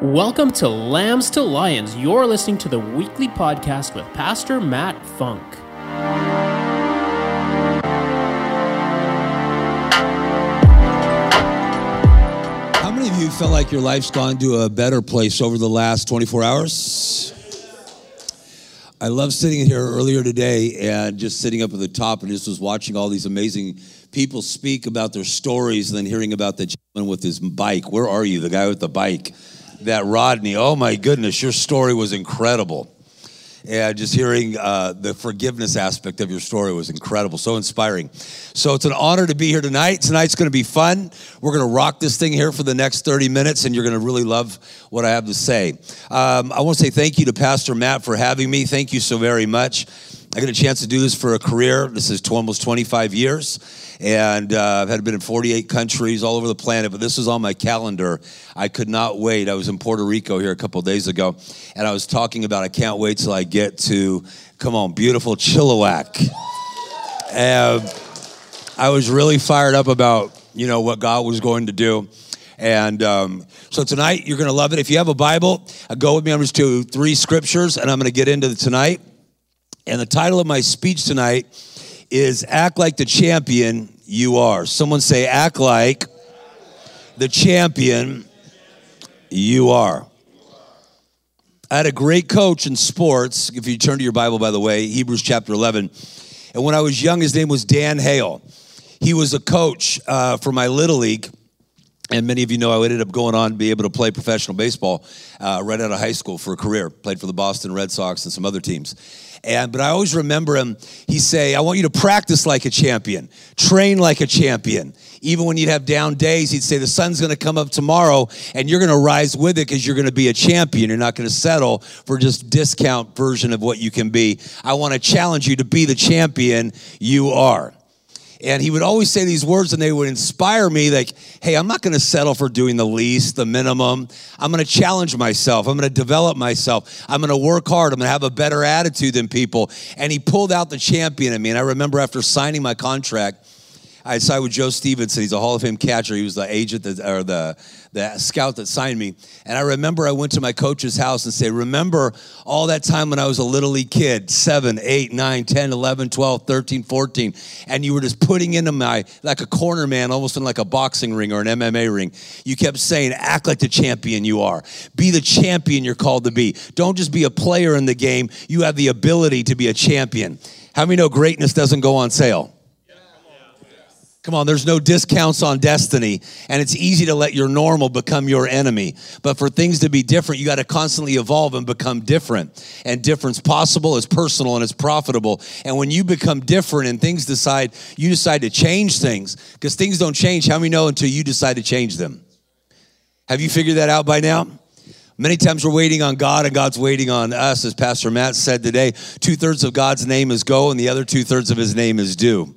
Welcome to Lambs to Lions. You're listening to the weekly podcast with Pastor Matt Funk. How many of you felt like your life's gone to a better place over the last 24 hours? I love sitting here earlier today and just sitting up at the top and just was watching all these amazing people speak about their stories and then hearing about the gentleman with his bike. Where are you? The guy with the bike. That Rodney. Oh my goodness, your story was incredible. And just hearing uh, the forgiveness aspect of your story was incredible, so inspiring. So it's an honor to be here tonight. Tonight's going to be fun. We're going to rock this thing here for the next 30 minutes, and you're going to really love what I have to say. Um, I want to say thank you to Pastor Matt for having me. Thank you so very much. I got a chance to do this for a career. This is almost 25 years, and uh, I've had been in 48 countries all over the planet. But this was on my calendar. I could not wait. I was in Puerto Rico here a couple days ago, and I was talking about I can't wait till I get to come on, beautiful Chilliwack. And I was really fired up about you know what God was going to do. And um, so tonight you're going to love it. If you have a Bible, uh, go with me. I'm just to three scriptures, and I'm going to get into tonight. And the title of my speech tonight is Act Like the Champion You Are. Someone say, Act like the champion you are. I had a great coach in sports. If you turn to your Bible, by the way, Hebrews chapter 11. And when I was young, his name was Dan Hale. He was a coach uh, for my little league. And many of you know I ended up going on to be able to play professional baseball uh, right out of high school for a career. Played for the Boston Red Sox and some other teams. And but I always remember him. He say, "I want you to practice like a champion, train like a champion." Even when you'd have down days, he'd say, "The sun's going to come up tomorrow, and you're going to rise with it because you're going to be a champion. You're not going to settle for just discount version of what you can be. I want to challenge you to be the champion you are." And he would always say these words, and they would inspire me like, hey, I'm not going to settle for doing the least, the minimum. I'm going to challenge myself. I'm going to develop myself. I'm going to work hard. I'm to have a better attitude than people. And he pulled out the champion in me. And I remember after signing my contract, I signed with Joe Stevenson. He's a Hall of Fame catcher. He was the agent that, or the, the scout that signed me. And I remember I went to my coach's house and said, Remember all that time when I was a little league kid, 7, 8, 9, 10, 11, 12, 13, 14, and you were just putting into my, like a corner man, almost in like a boxing ring or an MMA ring. You kept saying, Act like the champion you are. Be the champion you're called to be. Don't just be a player in the game, you have the ability to be a champion. How many know greatness doesn't go on sale? Come on, there's no discounts on destiny, and it's easy to let your normal become your enemy. But for things to be different, you got to constantly evolve and become different. And difference possible, is personal, and it's profitable. And when you become different and things decide, you decide to change things, because things don't change, how many know until you decide to change them? Have you figured that out by now? Many times we're waiting on God and God's waiting on us. As Pastor Matt said today, two thirds of God's name is go and the other two thirds of his name is do.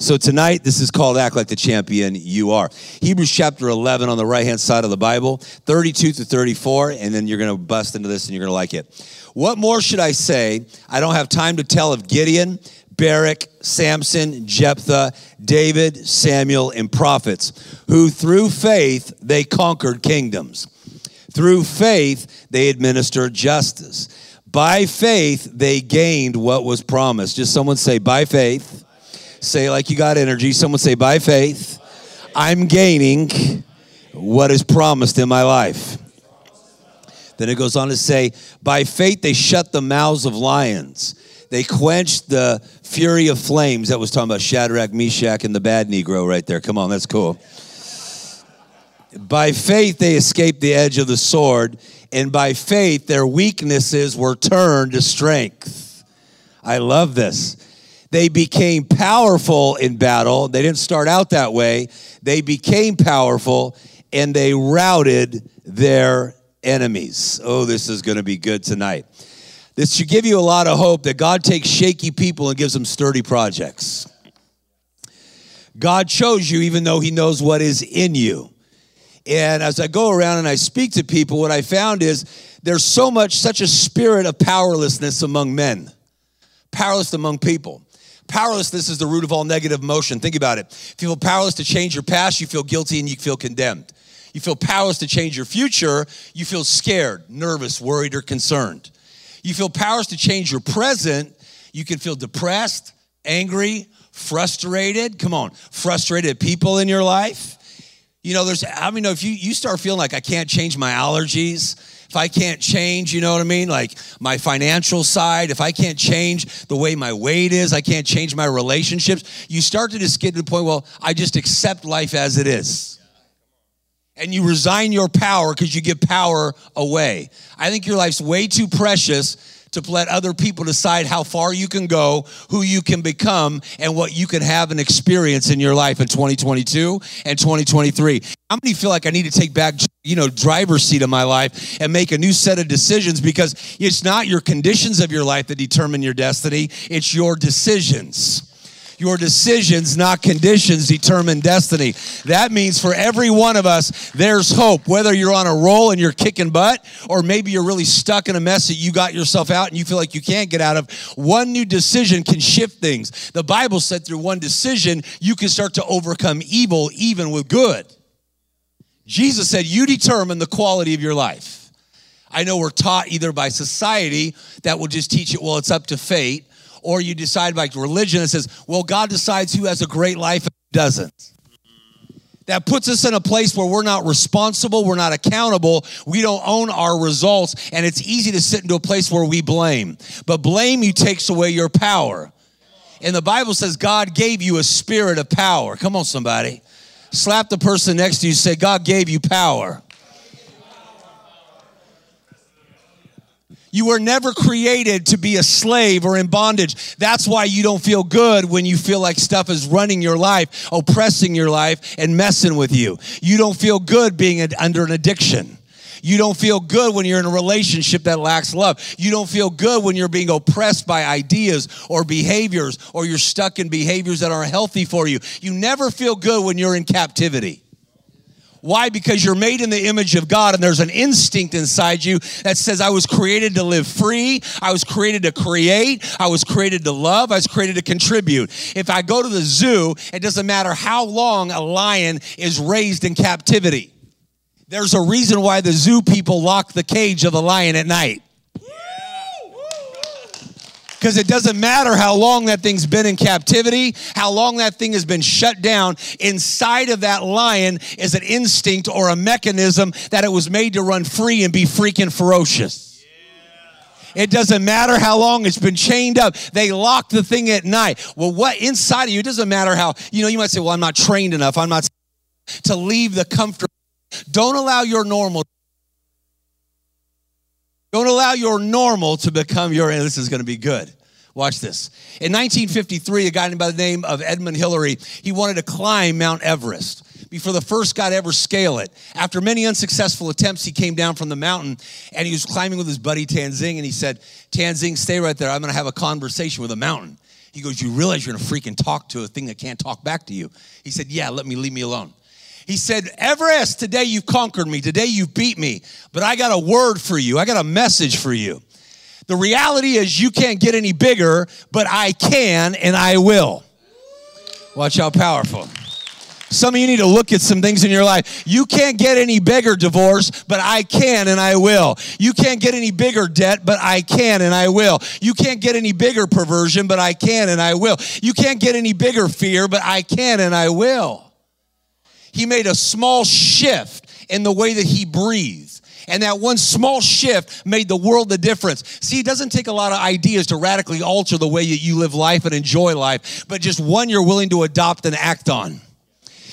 So tonight, this is called Act Like the Champion You Are. Hebrews chapter 11 on the right hand side of the Bible, 32 to 34, and then you're going to bust into this and you're going to like it. What more should I say? I don't have time to tell of Gideon, Barak, Samson, Jephthah, David, Samuel, and prophets, who through faith they conquered kingdoms. Through faith they administered justice. By faith they gained what was promised. Just someone say, by faith Say like you got energy. Someone say, by faith, I'm gaining what is promised in my life. Then it goes on to say, by faith they shut the mouths of lions. They quenched the fury of flames. That was talking about Shadrach, Meshach, and the bad Negro right there. Come on, that's cool. By faith they escaped the edge of the sword, and by faith their weaknesses were turned to strength. I love this. They became powerful in battle. They didn't start out that way. They became powerful and they routed their enemies. Oh, this is going to be good tonight. This should give you a lot of hope that God takes shaky people and gives them sturdy projects. God chose you even though He knows what is in you. And as I go around and I speak to people, what I found is there's so much, such a spirit of powerlessness among men, powerless among people. Powerlessness is the root of all negative emotion. Think about it. If you feel powerless to change your past, you feel guilty and you feel condemned. You feel powerless to change your future. You feel scared, nervous, worried, or concerned. You feel powerless to change your present. You can feel depressed, angry, frustrated. Come on, frustrated people in your life. You know, there's, I mean, if you, you start feeling like I can't change my allergies, if I can't change, you know what I mean? Like my financial side, if I can't change the way my weight is, I can't change my relationships, you start to just get to the point, well, I just accept life as it is. And you resign your power because you give power away. I think your life's way too precious to let other people decide how far you can go, who you can become, and what you can have and experience in your life in 2022 and 2023. How many feel like I need to take back, you know, driver's seat of my life and make a new set of decisions because it's not your conditions of your life that determine your destiny, it's your decisions. Your decisions, not conditions, determine destiny. That means for every one of us, there's hope. Whether you're on a roll and you're kicking butt, or maybe you're really stuck in a mess that you got yourself out and you feel like you can't get out of, one new decision can shift things. The Bible said through one decision, you can start to overcome evil even with good. Jesus said, You determine the quality of your life. I know we're taught either by society that will just teach it, well, it's up to fate, or you decide like religion that says, well, God decides who has a great life and who doesn't. That puts us in a place where we're not responsible, we're not accountable, we don't own our results, and it's easy to sit into a place where we blame. But blame you takes away your power. And the Bible says God gave you a spirit of power. Come on, somebody. Slap the person next to you, say, God gave you power. You were never created to be a slave or in bondage. That's why you don't feel good when you feel like stuff is running your life, oppressing your life, and messing with you. You don't feel good being under an addiction. You don't feel good when you're in a relationship that lacks love. You don't feel good when you're being oppressed by ideas or behaviors or you're stuck in behaviors that aren't healthy for you. You never feel good when you're in captivity. Why? Because you're made in the image of God and there's an instinct inside you that says, I was created to live free. I was created to create. I was created to love. I was created to contribute. If I go to the zoo, it doesn't matter how long a lion is raised in captivity. There's a reason why the zoo people lock the cage of the lion at night because it doesn't matter how long that thing's been in captivity, how long that thing has been shut down. Inside of that lion is an instinct or a mechanism that it was made to run free and be freaking ferocious. It doesn't matter how long it's been chained up. They lock the thing at night. Well, what inside of you, it doesn't matter how, you know, you might say, well, I'm not trained enough. I'm not to leave the comfort. Don't allow your normal don't allow your normal to become your, this is going to be good. Watch this. In 1953, a guy by the name of Edmund Hillary, he wanted to climb Mount Everest before the first guy to ever scale it. After many unsuccessful attempts, he came down from the mountain and he was climbing with his buddy Tenzing and he said, Tenzing, stay right there. I'm going to have a conversation with a mountain. He goes, You realize you're going to freaking talk to a thing that can't talk back to you? He said, Yeah, let me leave me alone. He said, Everest, today you've conquered me. Today you've beat me. But I got a word for you. I got a message for you. The reality is you can't get any bigger, but I can and I will. Watch how powerful. Some of you need to look at some things in your life. You can't get any bigger divorce, but I can and I will. You can't get any bigger debt, but I can and I will. You can't get any bigger perversion, but I can and I will. You can't get any bigger fear, but I can and I will. He made a small shift in the way that he breathed. And that one small shift made the world the difference. See, it doesn't take a lot of ideas to radically alter the way that you live life and enjoy life, but just one you're willing to adopt and act on.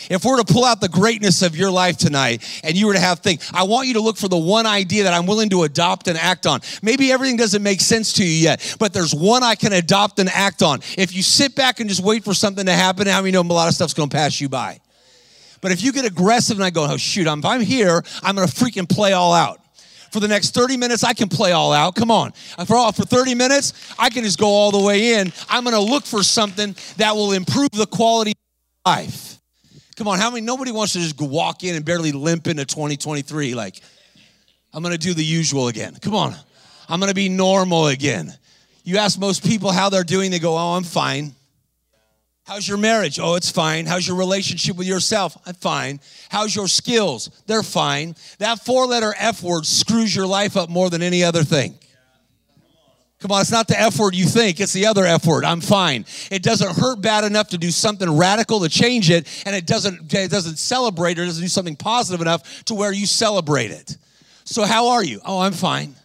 If we're to pull out the greatness of your life tonight and you were to have think, I want you to look for the one idea that I'm willing to adopt and act on. Maybe everything doesn't make sense to you yet, but there's one I can adopt and act on. If you sit back and just wait for something to happen, how many know a lot of stuff's to pass you by? But if you get aggressive and I go, oh, shoot, if I'm here, I'm going to freaking play all out. For the next 30 minutes, I can play all out. Come on. For, all, for 30 minutes, I can just go all the way in. I'm going to look for something that will improve the quality of life. Come on, how many? Nobody wants to just walk in and barely limp into 2023 like, I'm going to do the usual again. Come on. I'm going to be normal again. You ask most people how they're doing, they go, Oh, I'm fine. How's your marriage? Oh, it's fine. How's your relationship with yourself? I'm fine. How's your skills? They're fine. That four letter F word screws your life up more than any other thing. Come on, it's not the F word you think, it's the other F word. I'm fine. It doesn't hurt bad enough to do something radical to change it, and it doesn't, it doesn't celebrate or doesn't do something positive enough to where you celebrate it. So, how are you? Oh, I'm fine.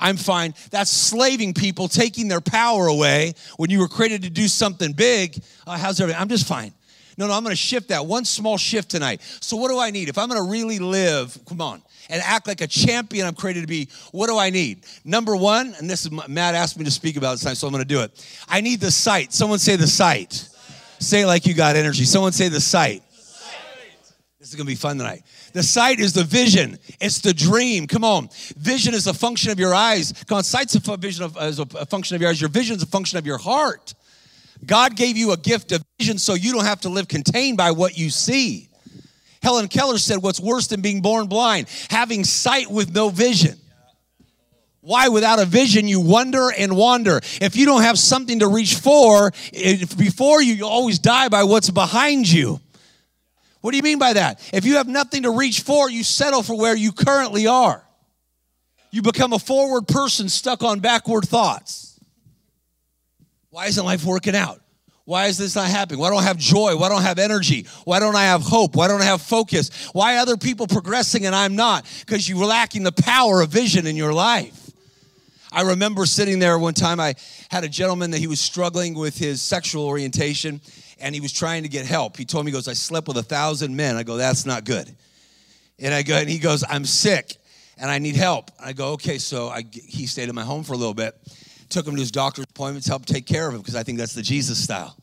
I'm fine. That's slaving people, taking their power away when you were created to do something big. Uh, how's everything? I'm just fine. No, no, I'm going to shift that one small shift tonight. So, what do I need? If I'm going to really live, come on, and act like a champion I'm created to be, what do I need? Number one, and this is Matt asked me to speak about this so I'm going to do it. I need the sight. Someone say the sight. Say like you got energy. Someone say the sight. This is going to be fun tonight. The sight is the vision. It's the dream. Come on. Vision is a function of your eyes. Come on. Sight's a vision of, is a function of your eyes. Your vision is a function of your heart. God gave you a gift of vision so you don't have to live contained by what you see. Helen Keller said, What's worse than being born blind? Having sight with no vision. Why, without a vision, you wonder and wander. If you don't have something to reach for, before you, you'll always die by what's behind you. What do you mean by that? If you have nothing to reach for, you settle for where you currently are. You become a forward person stuck on backward thoughts. Why isn't life working out? Why is this not happening? Why don't I have joy? Why don't I have energy? Why don't I have hope? Why don't I have focus? Why are other people progressing and I'm not? Because you're lacking the power of vision in your life. I remember sitting there one time, I had a gentleman that he was struggling with his sexual orientation and he was trying to get help. He told me, he goes, I slept with a thousand men. I go, that's not good. And I go, and he goes, I'm sick and I need help. I go, okay. So I, he stayed in my home for a little bit took him to his doctor's appointments, helped take care of him because I think that's the Jesus style.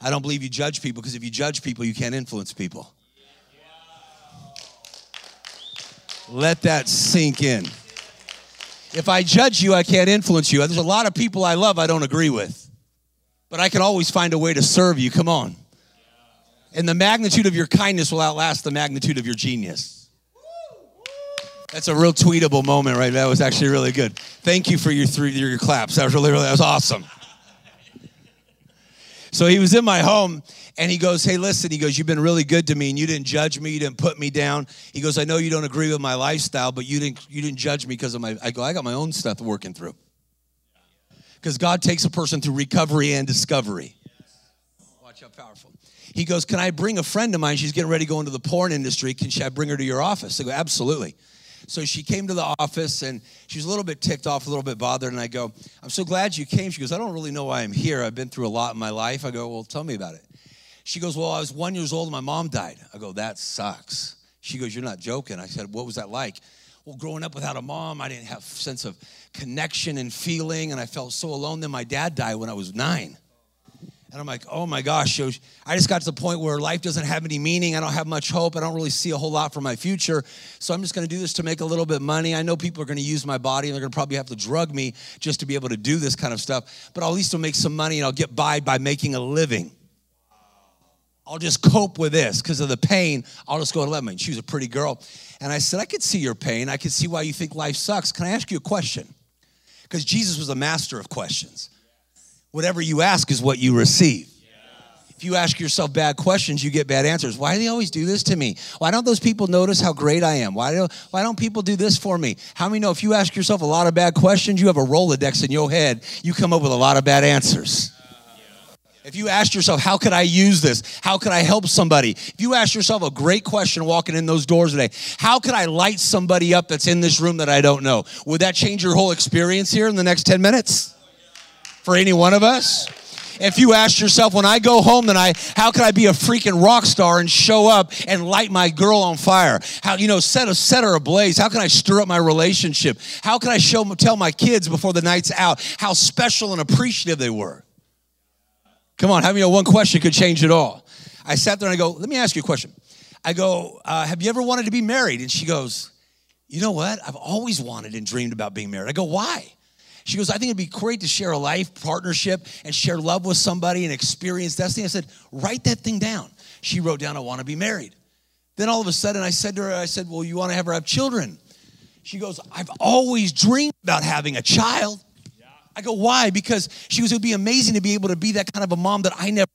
I don't believe you judge people because if you judge people, you can't influence people. Let that sink in. If I judge you, I can't influence you. There's a lot of people I love I don't agree with, but I can always find a way to serve you. Come on. And the magnitude of your kindness will outlast the magnitude of your genius. That's a real tweetable moment, right? That was actually really good. Thank you for your three your claps. That was really, really that was awesome. So he was in my home and he goes, Hey, listen, he goes, You've been really good to me and you didn't judge me, you didn't put me down. He goes, I know you don't agree with my lifestyle, but you didn't you didn't judge me because of my I go, I got my own stuff working through. Because God takes a person through recovery and discovery. Watch how powerful. He goes, Can I bring a friend of mine? She's getting ready to go into the porn industry. Can I bring her to your office? I go, Absolutely. So she came to the office and she was a little bit ticked off, a little bit bothered. And I go, I'm so glad you came. She goes, I don't really know why I'm here. I've been through a lot in my life. I go, Well, tell me about it. She goes, Well, I was one years old and my mom died. I go, That sucks. She goes, You're not joking. I said, What was that like? Well, growing up without a mom, I didn't have sense of connection and feeling, and I felt so alone. Then my dad died when I was nine. And I'm like, oh my gosh, I just got to the point where life doesn't have any meaning. I don't have much hope. I don't really see a whole lot for my future. So I'm just going to do this to make a little bit of money. I know people are going to use my body and they're going to probably have to drug me just to be able to do this kind of stuff. But I'll at least make some money and I'll get by by making a living. I'll just cope with this because of the pain. I'll just go to lemon. She was a pretty girl. And I said, I could see your pain. I could see why you think life sucks. Can I ask you a question? Because Jesus was a master of questions whatever you ask is what you receive. If you ask yourself bad questions, you get bad answers. Why do they always do this to me? Why don't those people notice how great I am? Why, do, why don't people do this for me? How many know if you ask yourself a lot of bad questions, you have a Rolodex in your head, you come up with a lot of bad answers. If you ask yourself, how could I use this? How could I help somebody? If you ask yourself a great question walking in those doors today, how could I light somebody up that's in this room that I don't know? Would that change your whole experience here in the next 10 minutes? for any one of us? If you ask yourself, when I go home tonight, how can I be a freaking rock star and show up and light my girl on fire? How, you know, set a set her ablaze? How can I stir up my relationship? How can I show, tell my kids before the night's out how special and appreciative they were? Come on, many know one question could change it all? I sat there and I go, let me ask you a question. I go, uh, have you ever wanted to be married? And she goes, you know what? I've always wanted and dreamed about being married. I go, why? She goes, I think it'd be great to share a life partnership and share love with somebody and experience destiny. I said, write that thing down. She wrote down, I want to be married. Then all of a sudden I said to her, I said, Well, you want to have her have children? She goes, I've always dreamed about having a child. I go, why? Because she goes, it would be amazing to be able to be that kind of a mom that I never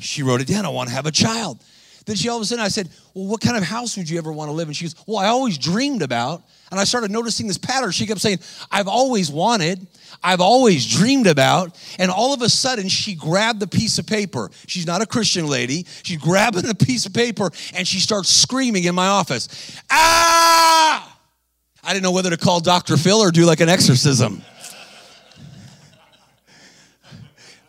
She wrote it down. I want to have a child. Then she all of a sudden, I said, Well, what kind of house would you ever want to live in? She goes, Well, I always dreamed about. And I started noticing this pattern. She kept saying, I've always wanted, I've always dreamed about. And all of a sudden, she grabbed the piece of paper. She's not a Christian lady. She's grabbing the piece of paper and she starts screaming in my office, Ah! I didn't know whether to call Dr. Phil or do like an exorcism.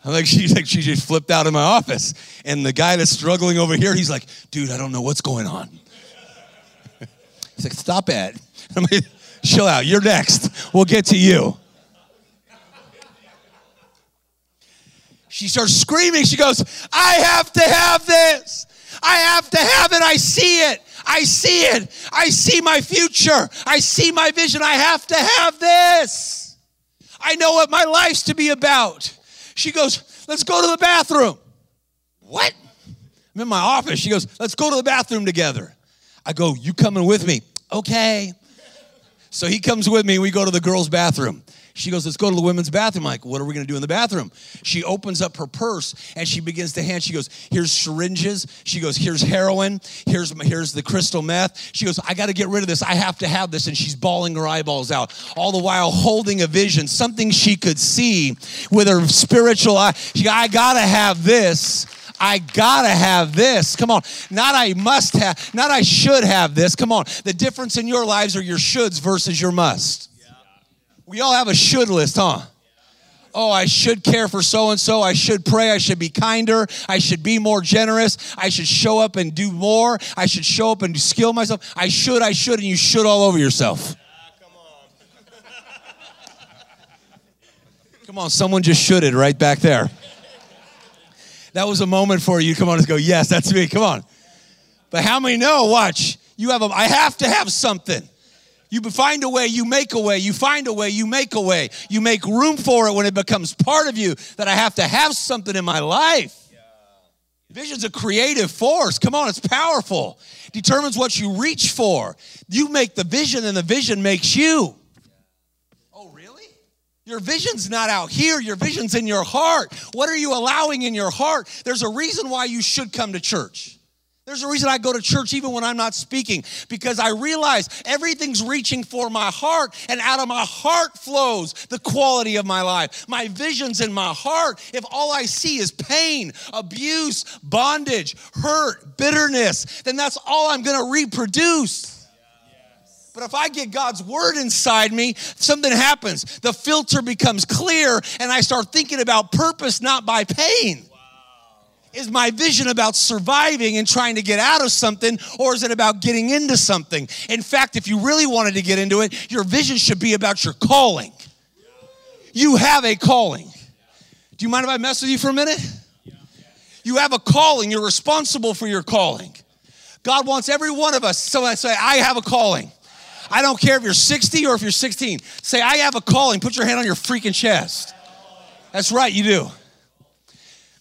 I'm like, she's like, she just flipped out in my office. And the guy that's struggling over here, he's like, dude, I don't know what's going on. He's like, stop it. I'm like, chill out. You're next. We'll get to you. She starts screaming. She goes, I have to have this. I have to have it. I see it. I see it. I see my future. I see my vision. I have to have this. I know what my life's to be about. She goes, Let's go to the bathroom. What? I'm in my office. She goes, Let's go to the bathroom together. I go, You coming with me? Okay. So he comes with me. We go to the girls' bathroom. She goes, Let's go to the women's bathroom. I'm like, what are we gonna do in the bathroom? She opens up her purse and she begins to hand. She goes, Here's syringes. She goes, Here's heroin. Here's, here's the crystal meth. She goes, I gotta get rid of this. I have to have this. And she's bawling her eyeballs out, all the while holding a vision, something she could see with her spiritual eye. She, I gotta have this. I gotta have this. Come on. Not I must have, not I should have this. Come on. The difference in your lives are your shoulds versus your must. We all have a should list, huh? Oh, I should care for so and so. I should pray. I should be kinder. I should be more generous. I should show up and do more. I should show up and skill myself. I should, I should, and you should all over yourself. Ah, come on, someone just should shoulded right back there. That was a moment for you. Come on, let's go. Yes, that's me. Come on. But how many know? Watch. You have a, I have to have something. You find a way, you make a way, you find a way, you make a way. You make room for it when it becomes part of you that I have to have something in my life. Vision's a creative force. Come on, it's powerful. Determines what you reach for. You make the vision and the vision makes you. Oh, really? Your vision's not out here, your vision's in your heart. What are you allowing in your heart? There's a reason why you should come to church. There's a reason I go to church even when I'm not speaking because I realize everything's reaching for my heart, and out of my heart flows the quality of my life. My vision's in my heart. If all I see is pain, abuse, bondage, hurt, bitterness, then that's all I'm gonna reproduce. But if I get God's word inside me, something happens. The filter becomes clear, and I start thinking about purpose, not by pain. Is my vision about surviving and trying to get out of something, or is it about getting into something? In fact, if you really wanted to get into it, your vision should be about your calling. You have a calling. Do you mind if I mess with you for a minute? You have a calling, you're responsible for your calling. God wants every one of us. So I say, I have a calling. I don't care if you're 60 or if you're 16. Say, I have a calling. Put your hand on your freaking chest. That's right, you do.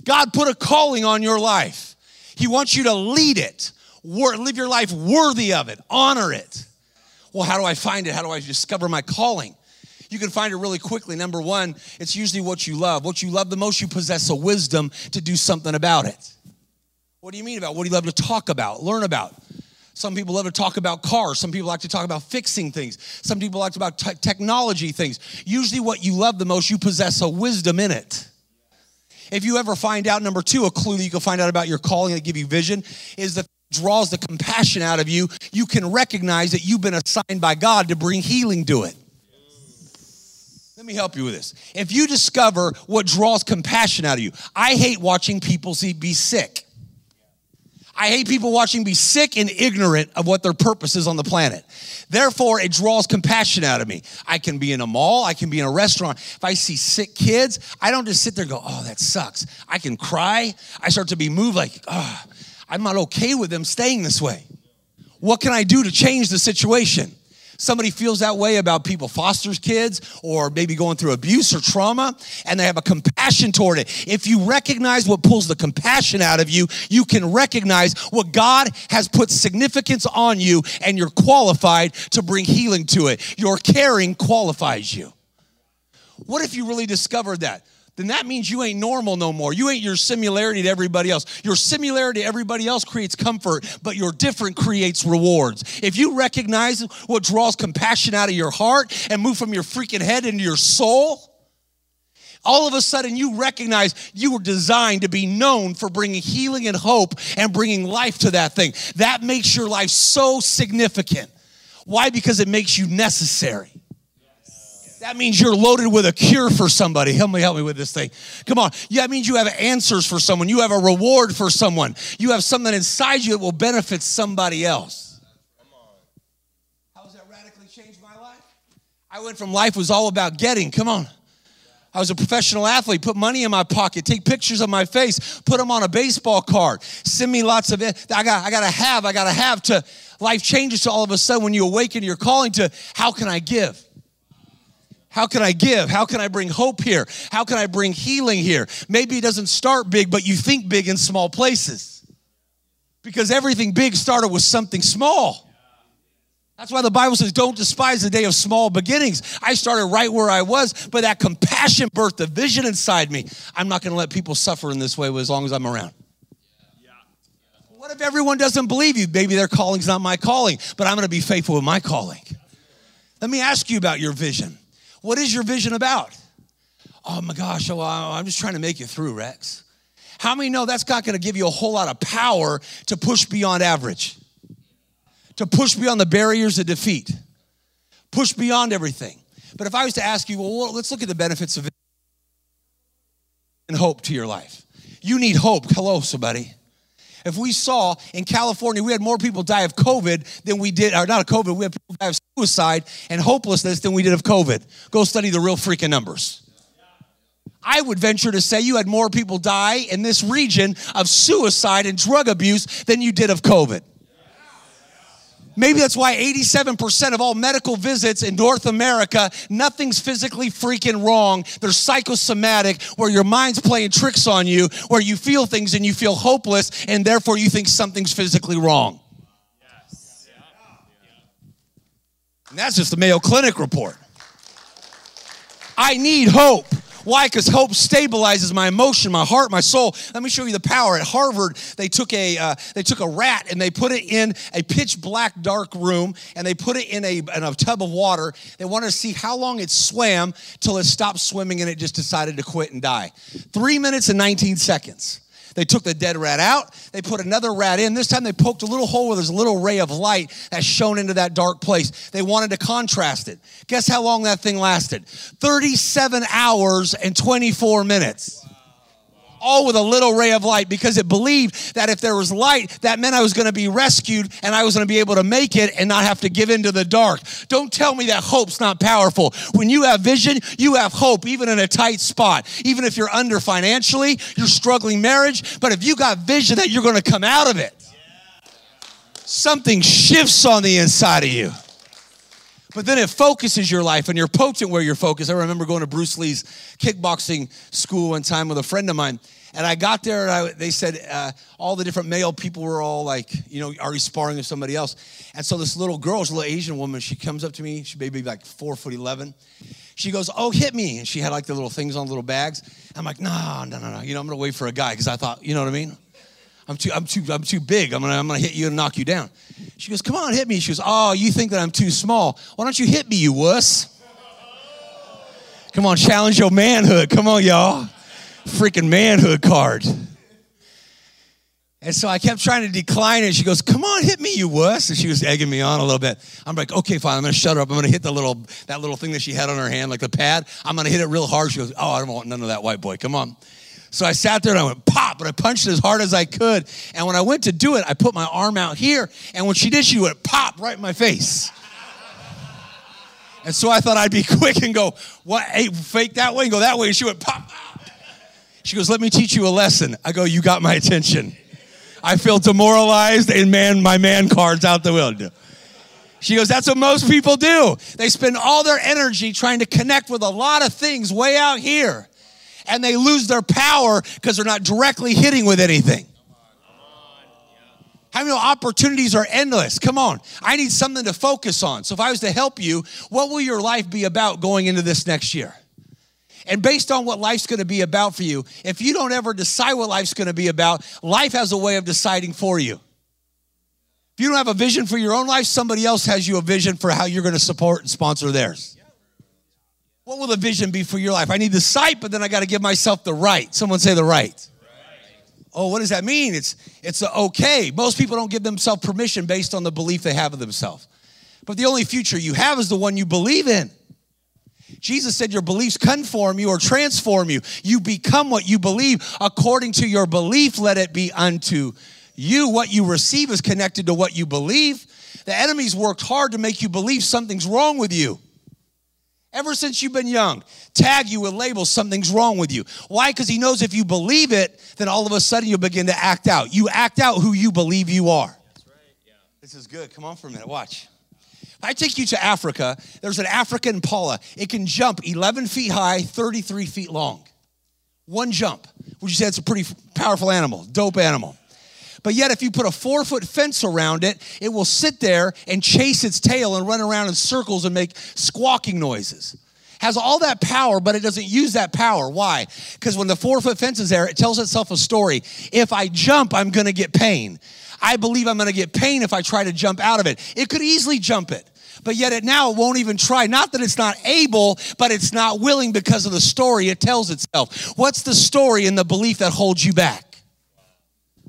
God put a calling on your life. He wants you to lead it, live your life worthy of it, honor it. Well, how do I find it? How do I discover my calling? You can find it really quickly. Number one, it's usually what you love. What you love the most, you possess a wisdom to do something about it. What do you mean about? What do you love to talk about, learn about? Some people love to talk about cars. Some people like to talk about fixing things. Some people like to talk about technology things. Usually, what you love the most, you possess a wisdom in it. If you ever find out, number two, a clue that you can find out about your calling that give you vision is that draws the compassion out of you. You can recognize that you've been assigned by God to bring healing to it. Let me help you with this. If you discover what draws compassion out of you, I hate watching people see, be sick. I hate people watching be sick and ignorant of what their purpose is on the planet. Therefore, it draws compassion out of me. I can be in a mall, I can be in a restaurant. If I see sick kids, I don't just sit there and go, oh, that sucks. I can cry. I start to be moved like, oh, I'm not okay with them staying this way. What can I do to change the situation? Somebody feels that way about people fosters kids or maybe going through abuse or trauma and they have a compassion toward it. If you recognize what pulls the compassion out of you, you can recognize what God has put significance on you and you're qualified to bring healing to it. Your caring qualifies you. What if you really discovered that? Then that means you ain't normal no more. You ain't your similarity to everybody else. Your similarity to everybody else creates comfort, but your different creates rewards. If you recognize what draws compassion out of your heart and move from your freaking head into your soul, all of a sudden you recognize you were designed to be known for bringing healing and hope and bringing life to that thing. That makes your life so significant. Why? Because it makes you necessary. That means you're loaded with a cure for somebody. Help me, help me with this thing. Come on. Yeah, that means you have answers for someone. You have a reward for someone. You have something inside you that will benefit somebody else. How has that radically changed my life? I went from life was all about getting. Come on. I was a professional athlete, put money in my pocket, take pictures of my face, put them on a baseball card, send me lots of it. I got I gotta have, I gotta have to life changes to all of a sudden when you awaken your calling to how can I give? How can I give? How can I bring hope here? How can I bring healing here? Maybe it doesn't start big, but you think big in small places. Because everything big started with something small. That's why the Bible says, don't despise the day of small beginnings. I started right where I was, but that compassion birthed a vision inside me. I'm not going to let people suffer in this way as long as I'm around. What if everyone doesn't believe you? Maybe their calling's not my calling, but I'm going to be faithful with my calling. Let me ask you about your vision. What is your vision about? Oh my gosh, oh, I'm just trying to make it through, Rex. How many know that's not going to give you a whole lot of power to push beyond average? To push beyond the barriers of defeat, push beyond everything. But if I was to ask you, well, let's look at the benefits of and hope to your life. You need hope. Hello, somebody. If we saw in California, we had more people die of COVID than we did, or not of COVID, we had people die of suicide and hopelessness than we did of COVID. Go study the real freaking numbers. I would venture to say you had more people die in this region of suicide and drug abuse than you did of COVID. Maybe that's why 87% of all medical visits in North America, nothing's physically freaking wrong. They're psychosomatic, where your mind's playing tricks on you, where you feel things and you feel hopeless, and therefore you think something's physically wrong. And that's just the Mayo Clinic report. I need hope. Why? Because hope stabilizes my emotion, my heart, my soul. Let me show you the power. At Harvard, they took a uh, they took a rat and they put it in a pitch black dark room and they put it in a, in a tub of water. They wanted to see how long it swam till it stopped swimming and it just decided to quit and die. Three minutes and 19 seconds. They took the dead rat out. They put another rat in. This time they poked a little hole where there's a little ray of light that shone into that dark place. They wanted to contrast it. Guess how long that thing lasted? 37 hours and 24 minutes all with a little ray of light because it believed that if there was light, that meant I was going to be rescued and I was going to be able to make it and not have to give in to the dark. Don't tell me that hope's not powerful. When you have vision, you have hope, even in a tight spot. Even if you're under financially, you're struggling marriage, but if you got vision that you're going to come out of it, something shifts on the inside of you. But then it focuses your life and you're potent where you're focused. I remember going to Bruce Lee's kickboxing school one time with a friend of mine. And I got there and I, they said uh, all the different male people were all like, you know, are already sparring with somebody else. And so this little girl, this little Asian woman, she comes up to me. She maybe like four foot 11. She goes, oh, hit me. And she had like the little things on little bags. I'm like, no, no, no, no. You know, I'm going to wait for a guy because I thought, you know what I mean? I'm too, I'm too, I'm too big. I'm gonna, I'm gonna hit you and knock you down. She goes, come on, hit me. She goes, oh, you think that I'm too small. Why don't you hit me, you wuss? Come on, challenge your manhood. Come on, y'all. Freaking manhood card. And so I kept trying to decline it. She goes, Come on, hit me, you wuss. And she was egging me on a little bit. I'm like, Okay, fine. I'm to shut her up. I'm to hit the little, that little thing that she had on her hand, like the pad. I'm to hit it real hard. She goes, Oh, I don't want none of that white boy. Come on. So I sat there and I went pop, but I punched as hard as I could. And when I went to do it, I put my arm out here, and when she did, she went pop right in my face. And so I thought I'd be quick and go, what, hey, fake that way and go that way. And she went pop. She goes, let me teach you a lesson. I go, you got my attention. I feel demoralized and man, my man card's out the window. She goes, that's what most people do. They spend all their energy trying to connect with a lot of things way out here and they lose their power because they're not directly hitting with anything. How many opportunities are endless? Come on. I need something to focus on. So, if I was to help you, what will your life be about going into this next year? And based on what life's going to be about for you, if you don't ever decide what life's going to be about, life has a way of deciding for you. If you don't have a vision for your own life, somebody else has you a vision for how you're going to support and sponsor theirs. What will the vision be for your life? I need the sight, but then I got to give myself the right. Someone say the right. Oh, what does that mean? It's it's okay. Most people don't give themselves permission based on the belief they have of themselves. But the only future you have is the one you believe in. Jesus said your beliefs conform you or transform you. You become what you believe. According to your belief, let it be unto you. What you receive is connected to what you believe. The enemy's worked hard to make you believe something's wrong with you. Ever since you've been young, tag you with labels, something's wrong with you. Why? Because he knows if you believe it, then all of a sudden you'll begin to act out. You act out who you believe you are. Right, yeah. This is good. Come on for a minute. Watch. I take you to Africa, there's an African impala. It can jump 11 feet high, 33 feet long. One jump. Would you say it's a pretty powerful animal, dope animal? But yet, if you put a four foot fence around it, it will sit there and chase its tail and run around in circles and make squawking noises. Has all that power, but it doesn't use that power. Why? Because when the four foot fence is there, it tells itself a story. If I jump, I'm gonna get pain. I believe I'm gonna get pain if I try to jump out of it. It could easily jump it but yet it now won't even try. Not that it's not able, but it's not willing because of the story it tells itself. What's the story and the belief that holds you back?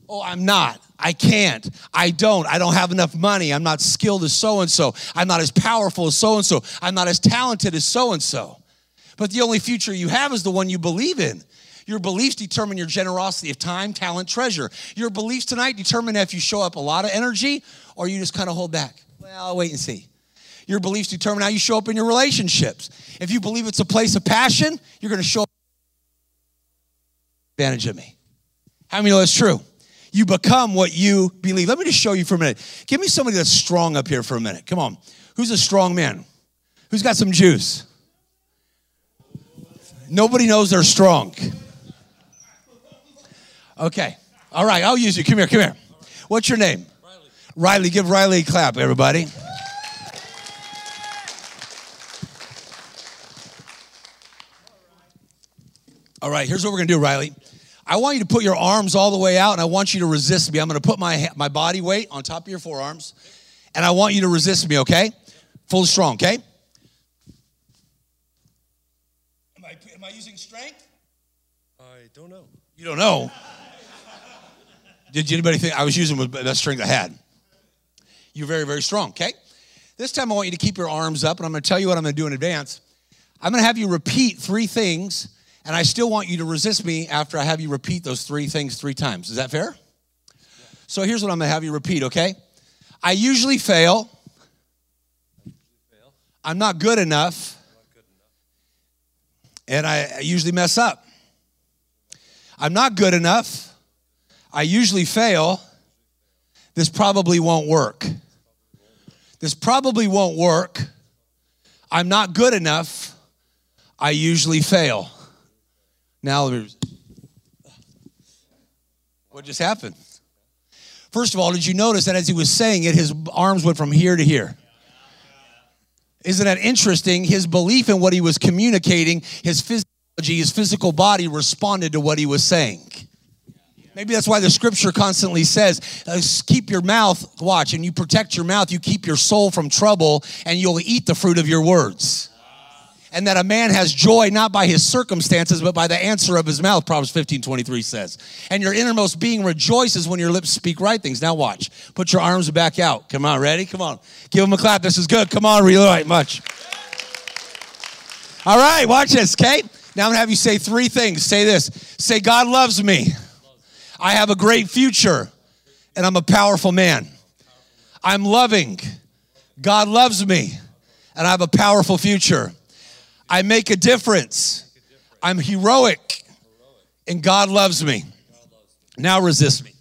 Oh, I'm not. I can't. I don't. I don't have enough money. I'm not skilled as so and so. I'm not as powerful as so and so. I'm not as talented as so and so. But the only future you have is the one you believe in. Your beliefs determine your generosity of time, talent, treasure. Your beliefs tonight determine if you show up a lot of energy or you just kind of hold back. Well, I'll wait and see. Your beliefs determine how you show up in your relationships. If you believe it's a place of passion, you're going to show up advantage of me. How many know that's true? You become what you believe. Let me just show you for a minute. Give me somebody that's strong up here for a minute. Come on. Who's a strong man? Who's got some juice? Nobody knows they're strong. Okay. All right, I'll use you. Come here, come here. What's your name? Riley. Riley, give Riley a clap, everybody. All right, here's what we're gonna do, Riley. I want you to put your arms all the way out and I want you to resist me. I'm gonna put my, my body weight on top of your forearms and I want you to resist me, okay? Full strong, okay? Am I, am I using strength? I don't know. You don't know? Did anybody think I was using the best strength I had? You're very, very strong, okay? This time I want you to keep your arms up, and I'm gonna tell you what I'm gonna do in advance. I'm gonna have you repeat three things and I still want you to resist me after I have you repeat those three things three times. Is that fair? So here's what I'm to have you repeat, okay? I usually fail. I'm not good enough. And I usually mess up. I'm not good enough. I usually fail. This probably won't work. This probably won't work. I'm not good enough. I usually fail. Now, what just happened? First of all, did you notice that as he was saying it, his arms went from here to here? Isn't that interesting? His belief in what he was communicating, his physiology, his physical body responded to what he was saying. Maybe that's why the scripture constantly says, uh, keep your mouth, watch, and you protect your mouth, you keep your soul from trouble, and you'll eat the fruit of your words and that a man has joy not by his circumstances, but by the answer of his mouth, Proverbs 15 23 says. And your innermost being rejoices when your lips speak right things. Now watch. Put your arms back out. Come on, ready? Come on. Give him a clap. This is good. Come on, relight much. All right, watch this, okay? Now I'm gonna have you say three things. Say this. Say, God loves me. I have a great future, and I'm a powerful man. I'm loving. God loves me, and I have a powerful future. I make a difference. I'm heroic. And God loves me. Now resist me.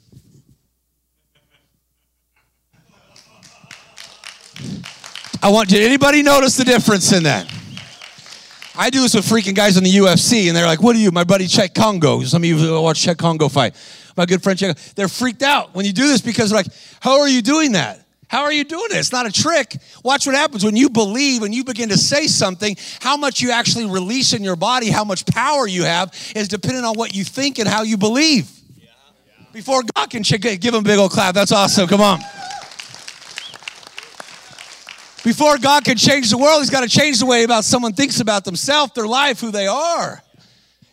I want did anybody notice the difference in that? I do this with freaking guys in the UFC, and they're like, "What are you, my buddy Cheick Kongo? Some of you watch Cheick Kongo fight. My good friend Cheick. They're freaked out when you do this because they're like, "How are you doing that?" How are you doing it? It's not a trick. Watch what happens when you believe and you begin to say something. How much you actually release in your body, how much power you have, is dependent on what you think and how you believe. Before God can check, give him a big old clap. That's awesome. Come on. Before God can change the world, He's got to change the way about someone thinks about themselves, their life, who they are.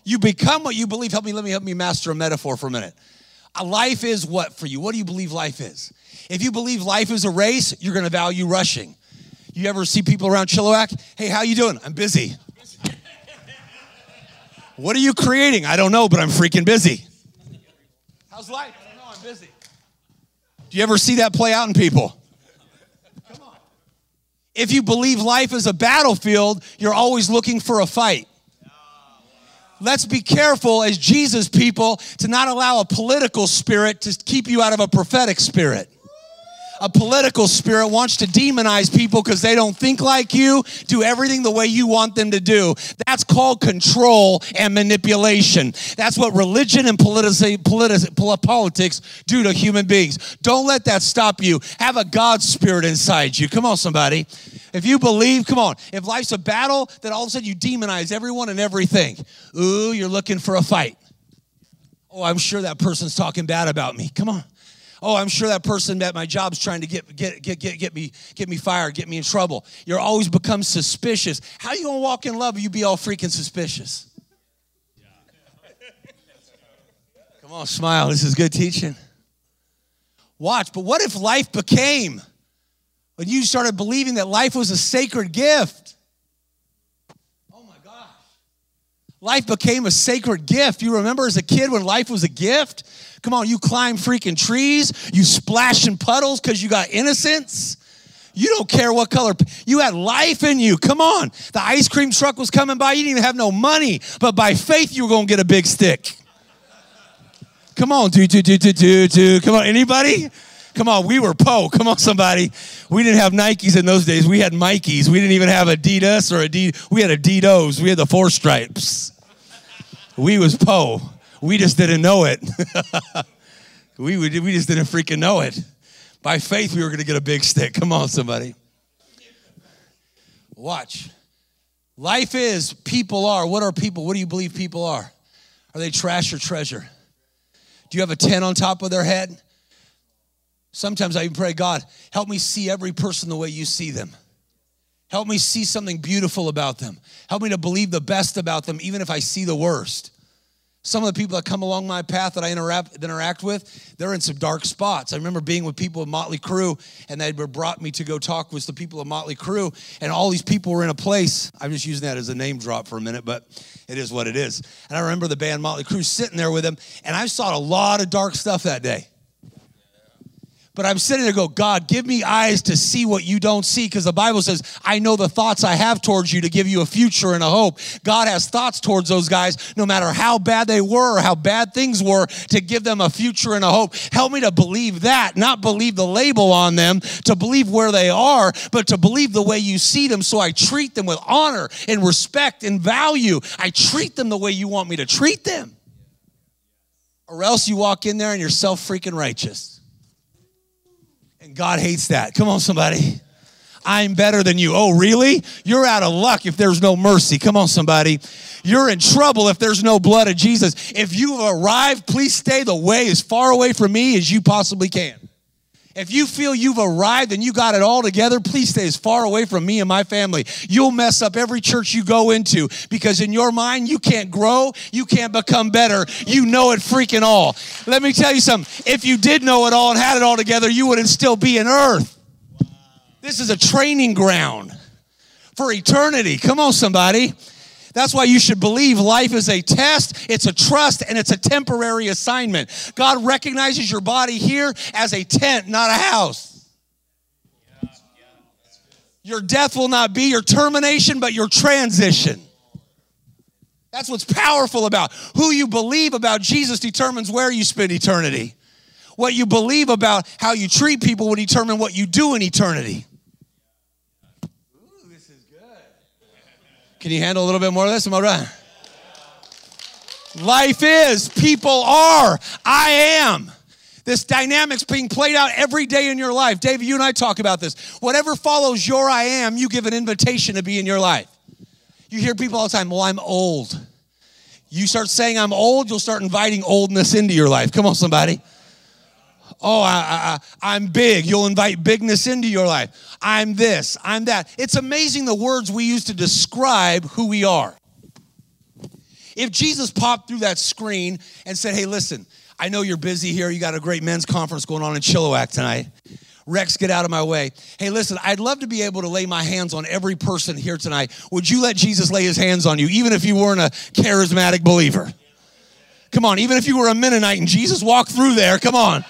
You become what you believe. Help me, let me help me master a metaphor for a minute. Life is what for you? What do you believe life is? If you believe life is a race, you're going to value rushing. You ever see people around Chilliwack? Hey, how you doing? I'm busy. what are you creating? I don't know, but I'm freaking busy. How's life? I don't know, I'm busy. Do you ever see that play out in people? Come on. If you believe life is a battlefield, you're always looking for a fight. Let's be careful as Jesus people to not allow a political spirit to keep you out of a prophetic spirit a political spirit wants to demonize people because they don't think like you, do everything the way you want them to do. That's called control and manipulation. That's what religion and politi- politi- politics do to human beings. Don't let that stop you. Have a God spirit inside you. Come on, somebody. If you believe, come on. If life's a battle, then all of a sudden you demonize everyone and everything. Ooh, you're looking for a fight. Oh, I'm sure that person's talking bad about me. Come on oh, I'm sure that person at my job's trying to get, get, get, get, get, me, get me fired, get me in trouble. You're always become suspicious. How you going to walk in love if you be all freaking suspicious? Come on, smile. This is good teaching. Watch, but what if life became, when you started believing that life was a sacred gift? Oh my gosh. Life became a sacred gift. You remember as a kid when life was a gift? Come on, you climb freaking trees, you splash in puddles because you got innocence. You don't care what color. You had life in you. Come on. The ice cream truck was coming by. You didn't even have no money, but by faith, you were going to get a big stick. Come on, do, do, do, do, do, do. Come on, anybody? Come on, we were Poe. Come on, somebody. We didn't have Nikes in those days. We had Mikes. We didn't even have Adidas or Adidas. We had Adidas. We had the four stripes. We was Poe. We just didn't know it. we, we just didn't freaking know it. By faith, we were going to get a big stick. Come on, somebody. Watch. Life is, people are. What are people? What do you believe people are? Are they trash or treasure? Do you have a 10 on top of their head? Sometimes I even pray, God, help me see every person the way you see them. Help me see something beautiful about them. Help me to believe the best about them, even if I see the worst. Some of the people that come along my path that I interact, interact with, they're in some dark spots. I remember being with people of Motley Crue, and they brought me to go talk with the people of Motley Crue, and all these people were in a place. I'm just using that as a name drop for a minute, but it is what it is. And I remember the band Motley Crue sitting there with them, and I saw a lot of dark stuff that day. But I'm sitting there go, God, give me eyes to see what you don't see because the Bible says, I know the thoughts I have towards you to give you a future and a hope. God has thoughts towards those guys, no matter how bad they were or how bad things were, to give them a future and a hope. Help me to believe that, not believe the label on them, to believe where they are, but to believe the way you see them so I treat them with honor and respect and value. I treat them the way you want me to treat them. Or else you walk in there and you're self freaking righteous. And God hates that. Come on, somebody. I'm better than you. Oh, really? You're out of luck if there's no mercy. Come on, somebody. You're in trouble if there's no blood of Jesus. If you've arrived, please stay the way as far away from me as you possibly can. If you feel you've arrived and you got it all together, please stay as far away from me and my family. You'll mess up every church you go into because in your mind, you can't grow, you can't become better. You know it freaking all. Let me tell you something. If you did know it all and had it all together, you wouldn't still be in earth. This is a training ground for eternity. Come on, somebody. That's why you should believe life is a test, it's a trust, and it's a temporary assignment. God recognizes your body here as a tent, not a house. Your death will not be your termination, but your transition. That's what's powerful about who you believe about Jesus determines where you spend eternity. What you believe about how you treat people will determine what you do in eternity. Can you handle a little bit more of this? Am I right? Life is, people are, I am. This dynamic's being played out every day in your life. David, you and I talk about this. Whatever follows your I am, you give an invitation to be in your life. You hear people all the time, well, I'm old. You start saying I'm old, you'll start inviting oldness into your life. Come on, somebody. Oh, I, I, I'm big. You'll invite bigness into your life. I'm this, I'm that. It's amazing the words we use to describe who we are. If Jesus popped through that screen and said, Hey, listen, I know you're busy here. You got a great men's conference going on in Chilliwack tonight. Rex, get out of my way. Hey, listen, I'd love to be able to lay my hands on every person here tonight. Would you let Jesus lay his hands on you, even if you weren't a charismatic believer? Come on, even if you were a Mennonite and Jesus walked through there, come on.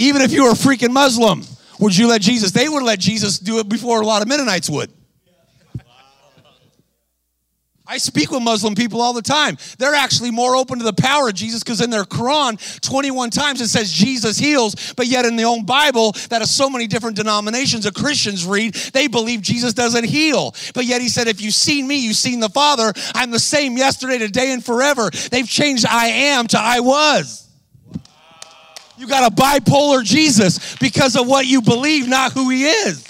Even if you were a freaking Muslim, would you let Jesus? They would let Jesus do it before a lot of Mennonites would. I speak with Muslim people all the time. They're actually more open to the power of Jesus because in their Quran, 21 times it says Jesus heals, but yet in the own Bible, that has so many different denominations of Christians read, they believe Jesus doesn't heal. But yet he said, If you've seen me, you've seen the Father. I'm the same yesterday, today, and forever. They've changed I am to I was. You got a bipolar Jesus because of what you believe, not who he is.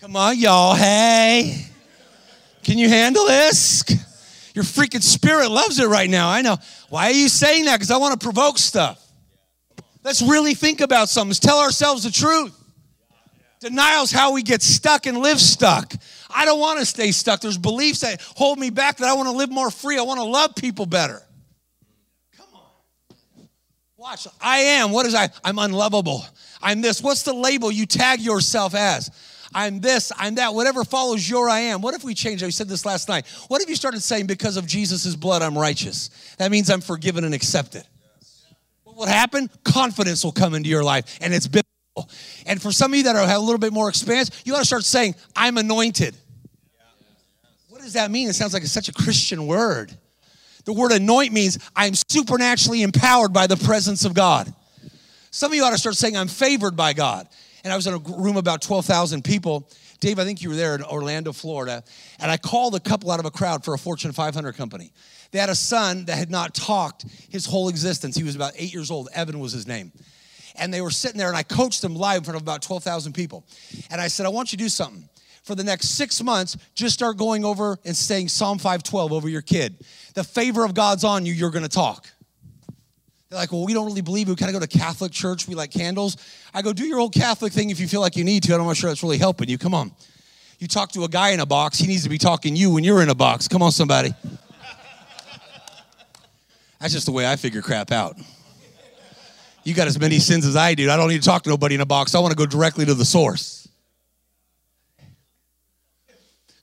Come on, y'all. Hey. Can you handle this? Your freaking spirit loves it right now. I know. Why are you saying that? Because I want to provoke stuff. Let's really think about something. Let's tell ourselves the truth. Denial's how we get stuck and live stuck. I don't want to stay stuck. There's beliefs that hold me back that I want to live more free. I want to love people better. Watch. I am. What is I? I'm unlovable. I'm this. What's the label you tag yourself as? I'm this, I'm that, whatever follows your I am. What if we change? We said this last night. What if you started saying, because of Jesus' blood, I'm righteous? That means I'm forgiven and accepted. What will happen? Confidence will come into your life, and it's biblical. And for some of you that are, have a little bit more experience, you got to start saying, I'm anointed. What does that mean? It sounds like it's such a Christian word. The word anoint means I'm supernaturally empowered by the presence of God. Some of you ought to start saying, I'm favored by God and I was in a room about 12,000 people. Dave, I think you were there in Orlando, Florida, and I called a couple out of a crowd for a Fortune 500 company. They had a son that had not talked his whole existence. He was about eight years old. Evan was his name. And they were sitting there, and I coached them live in front of about 12,000 people. And I said, I want you to do something. For the next six months, just start going over and saying Psalm 512 over your kid. The favor of God's on you, you're gonna talk. They're like, well, we don't really believe. We kind of go to Catholic church. We like candles. I go, do your old Catholic thing if you feel like you need to. I'm not sure that's really helping you. Come on. You talk to a guy in a box, he needs to be talking you when you're in a box. Come on, somebody. That's just the way I figure crap out. You got as many sins as I do. I don't need to talk to nobody in a box. I want to go directly to the source.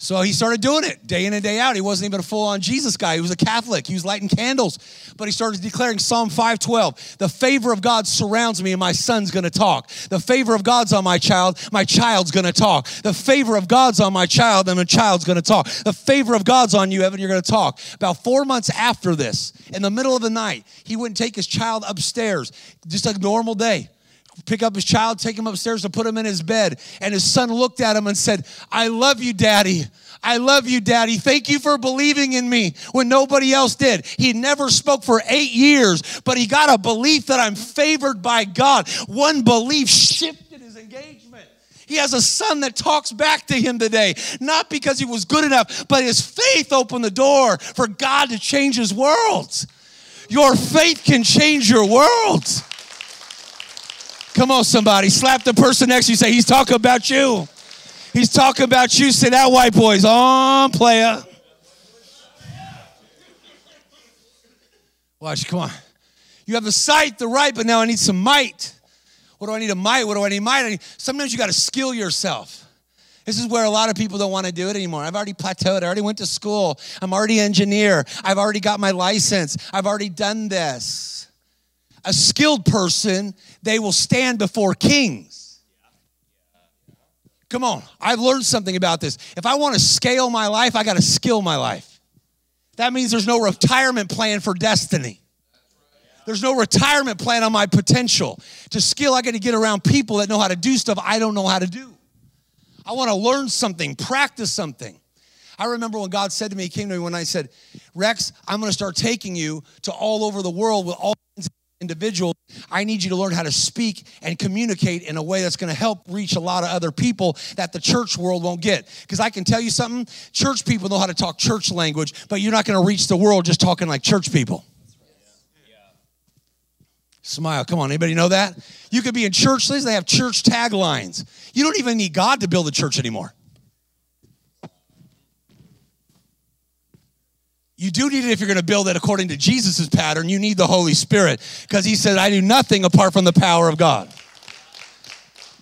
So he started doing it day in and day out. He wasn't even a full on Jesus guy. He was a Catholic. He was lighting candles. But he started declaring Psalm 512 The favor of God surrounds me, and my son's going to talk. The favor of God's on my child, my child's going to talk. The favor of God's on my child, and my child's going to talk. The favor of God's on you, Evan, you're going to talk. About four months after this, in the middle of the night, he wouldn't take his child upstairs, just a normal day pick up his child, take him upstairs to put him in his bed. And his son looked at him and said, I love you, daddy. I love you, daddy. Thank you for believing in me when nobody else did. He never spoke for eight years, but he got a belief that I'm favored by God. One belief shifted his engagement. He has a son that talks back to him today, not because he was good enough, but his faith opened the door for God to change his world. Your faith can change your world. Come on, somebody. Slap the person next to you. Say, He's talking about you. He's talking about you. Say, That white boy's on, player. Watch, come on. You have the sight, the right, but now I need some might. What do I need a might? What do I need might? I need, sometimes you got to skill yourself. This is where a lot of people don't want to do it anymore. I've already plateaued. I already went to school. I'm already engineer. I've already got my license. I've already done this a skilled person, they will stand before kings. Come on, I've learned something about this. If I want to scale my life, I got to skill my life. That means there's no retirement plan for destiny. There's no retirement plan on my potential. To skill, I got to get around people that know how to do stuff I don't know how to do. I want to learn something, practice something. I remember when God said to me, He came to me night and said, Rex, I'm going to start taking you to all over the world with all kinds of individuals. I need you to learn how to speak and communicate in a way that's going to help reach a lot of other people that the church world won't get. Because I can tell you something church people know how to talk church language, but you're not going to reach the world just talking like church people. Smile. Come on. Anybody know that? You could be in church. They have church taglines. You don't even need God to build a church anymore. You do need it if you're going to build it according to Jesus' pattern. You need the Holy Spirit because he said, I do nothing apart from the power of God.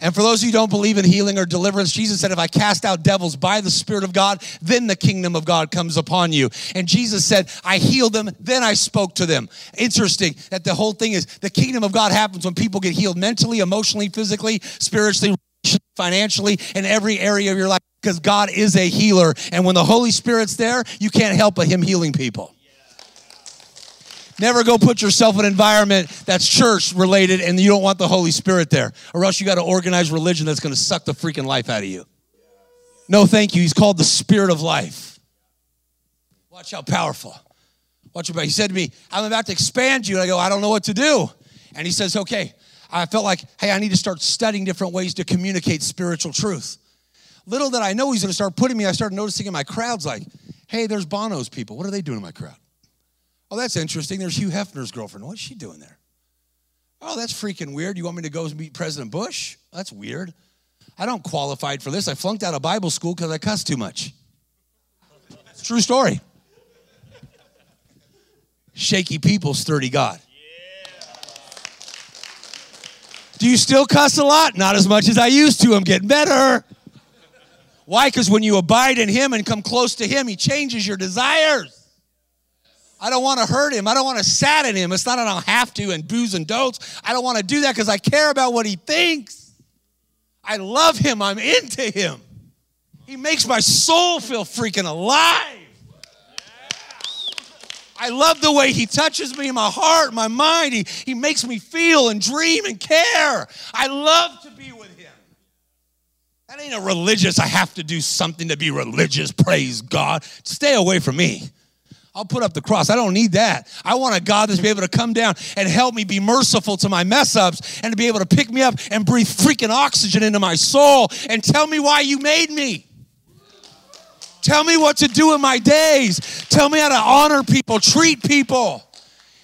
And for those who don't believe in healing or deliverance, Jesus said, If I cast out devils by the Spirit of God, then the kingdom of God comes upon you. And Jesus said, I healed them, then I spoke to them. Interesting that the whole thing is the kingdom of God happens when people get healed mentally, emotionally, physically, spiritually, financially, in every area of your life, because God is a healer. And when the Holy Spirit's there, you can't help but Him healing people. Never go put yourself in an environment that's church related and you don't want the Holy Spirit there, or else you got to organize religion that's going to suck the freaking life out of you. No, thank you. He's called the Spirit of life. Watch how powerful. Watch about. He said to me, "I'm about to expand you." And I go, "I don't know what to do." And he says, "Okay." I felt like, "Hey, I need to start studying different ways to communicate spiritual truth." Little that I know, he's going to start putting me. I started noticing in my crowds, like, "Hey, there's Bono's people. What are they doing in my crowd?" Oh, that's interesting. There's Hugh Hefner's girlfriend. What's she doing there? Oh, that's freaking weird. You want me to go meet President Bush? That's weird. I don't qualify for this. I flunked out of Bible school because I cussed too much. It's true story. Shaky people, sturdy God. Do you still cuss a lot? Not as much as I used to. I'm getting better. Why? Because when you abide in Him and come close to Him, He changes your desires. I don't want to hurt him. I don't want to sadden him. It's not that I don't have to and booze and dotes. I don't want to do that because I care about what he thinks. I love him. I'm into him. He makes my soul feel freaking alive. I love the way he touches me in my heart, my mind. He, he makes me feel and dream and care. I love to be with him. That ain't a religious, I have to do something to be religious. Praise God. Stay away from me. I'll put up the cross. I don't need that. I want a God that's be able to come down and help me be merciful to my mess ups and to be able to pick me up and breathe freaking oxygen into my soul and tell me why you made me. Tell me what to do in my days. Tell me how to honor people, treat people.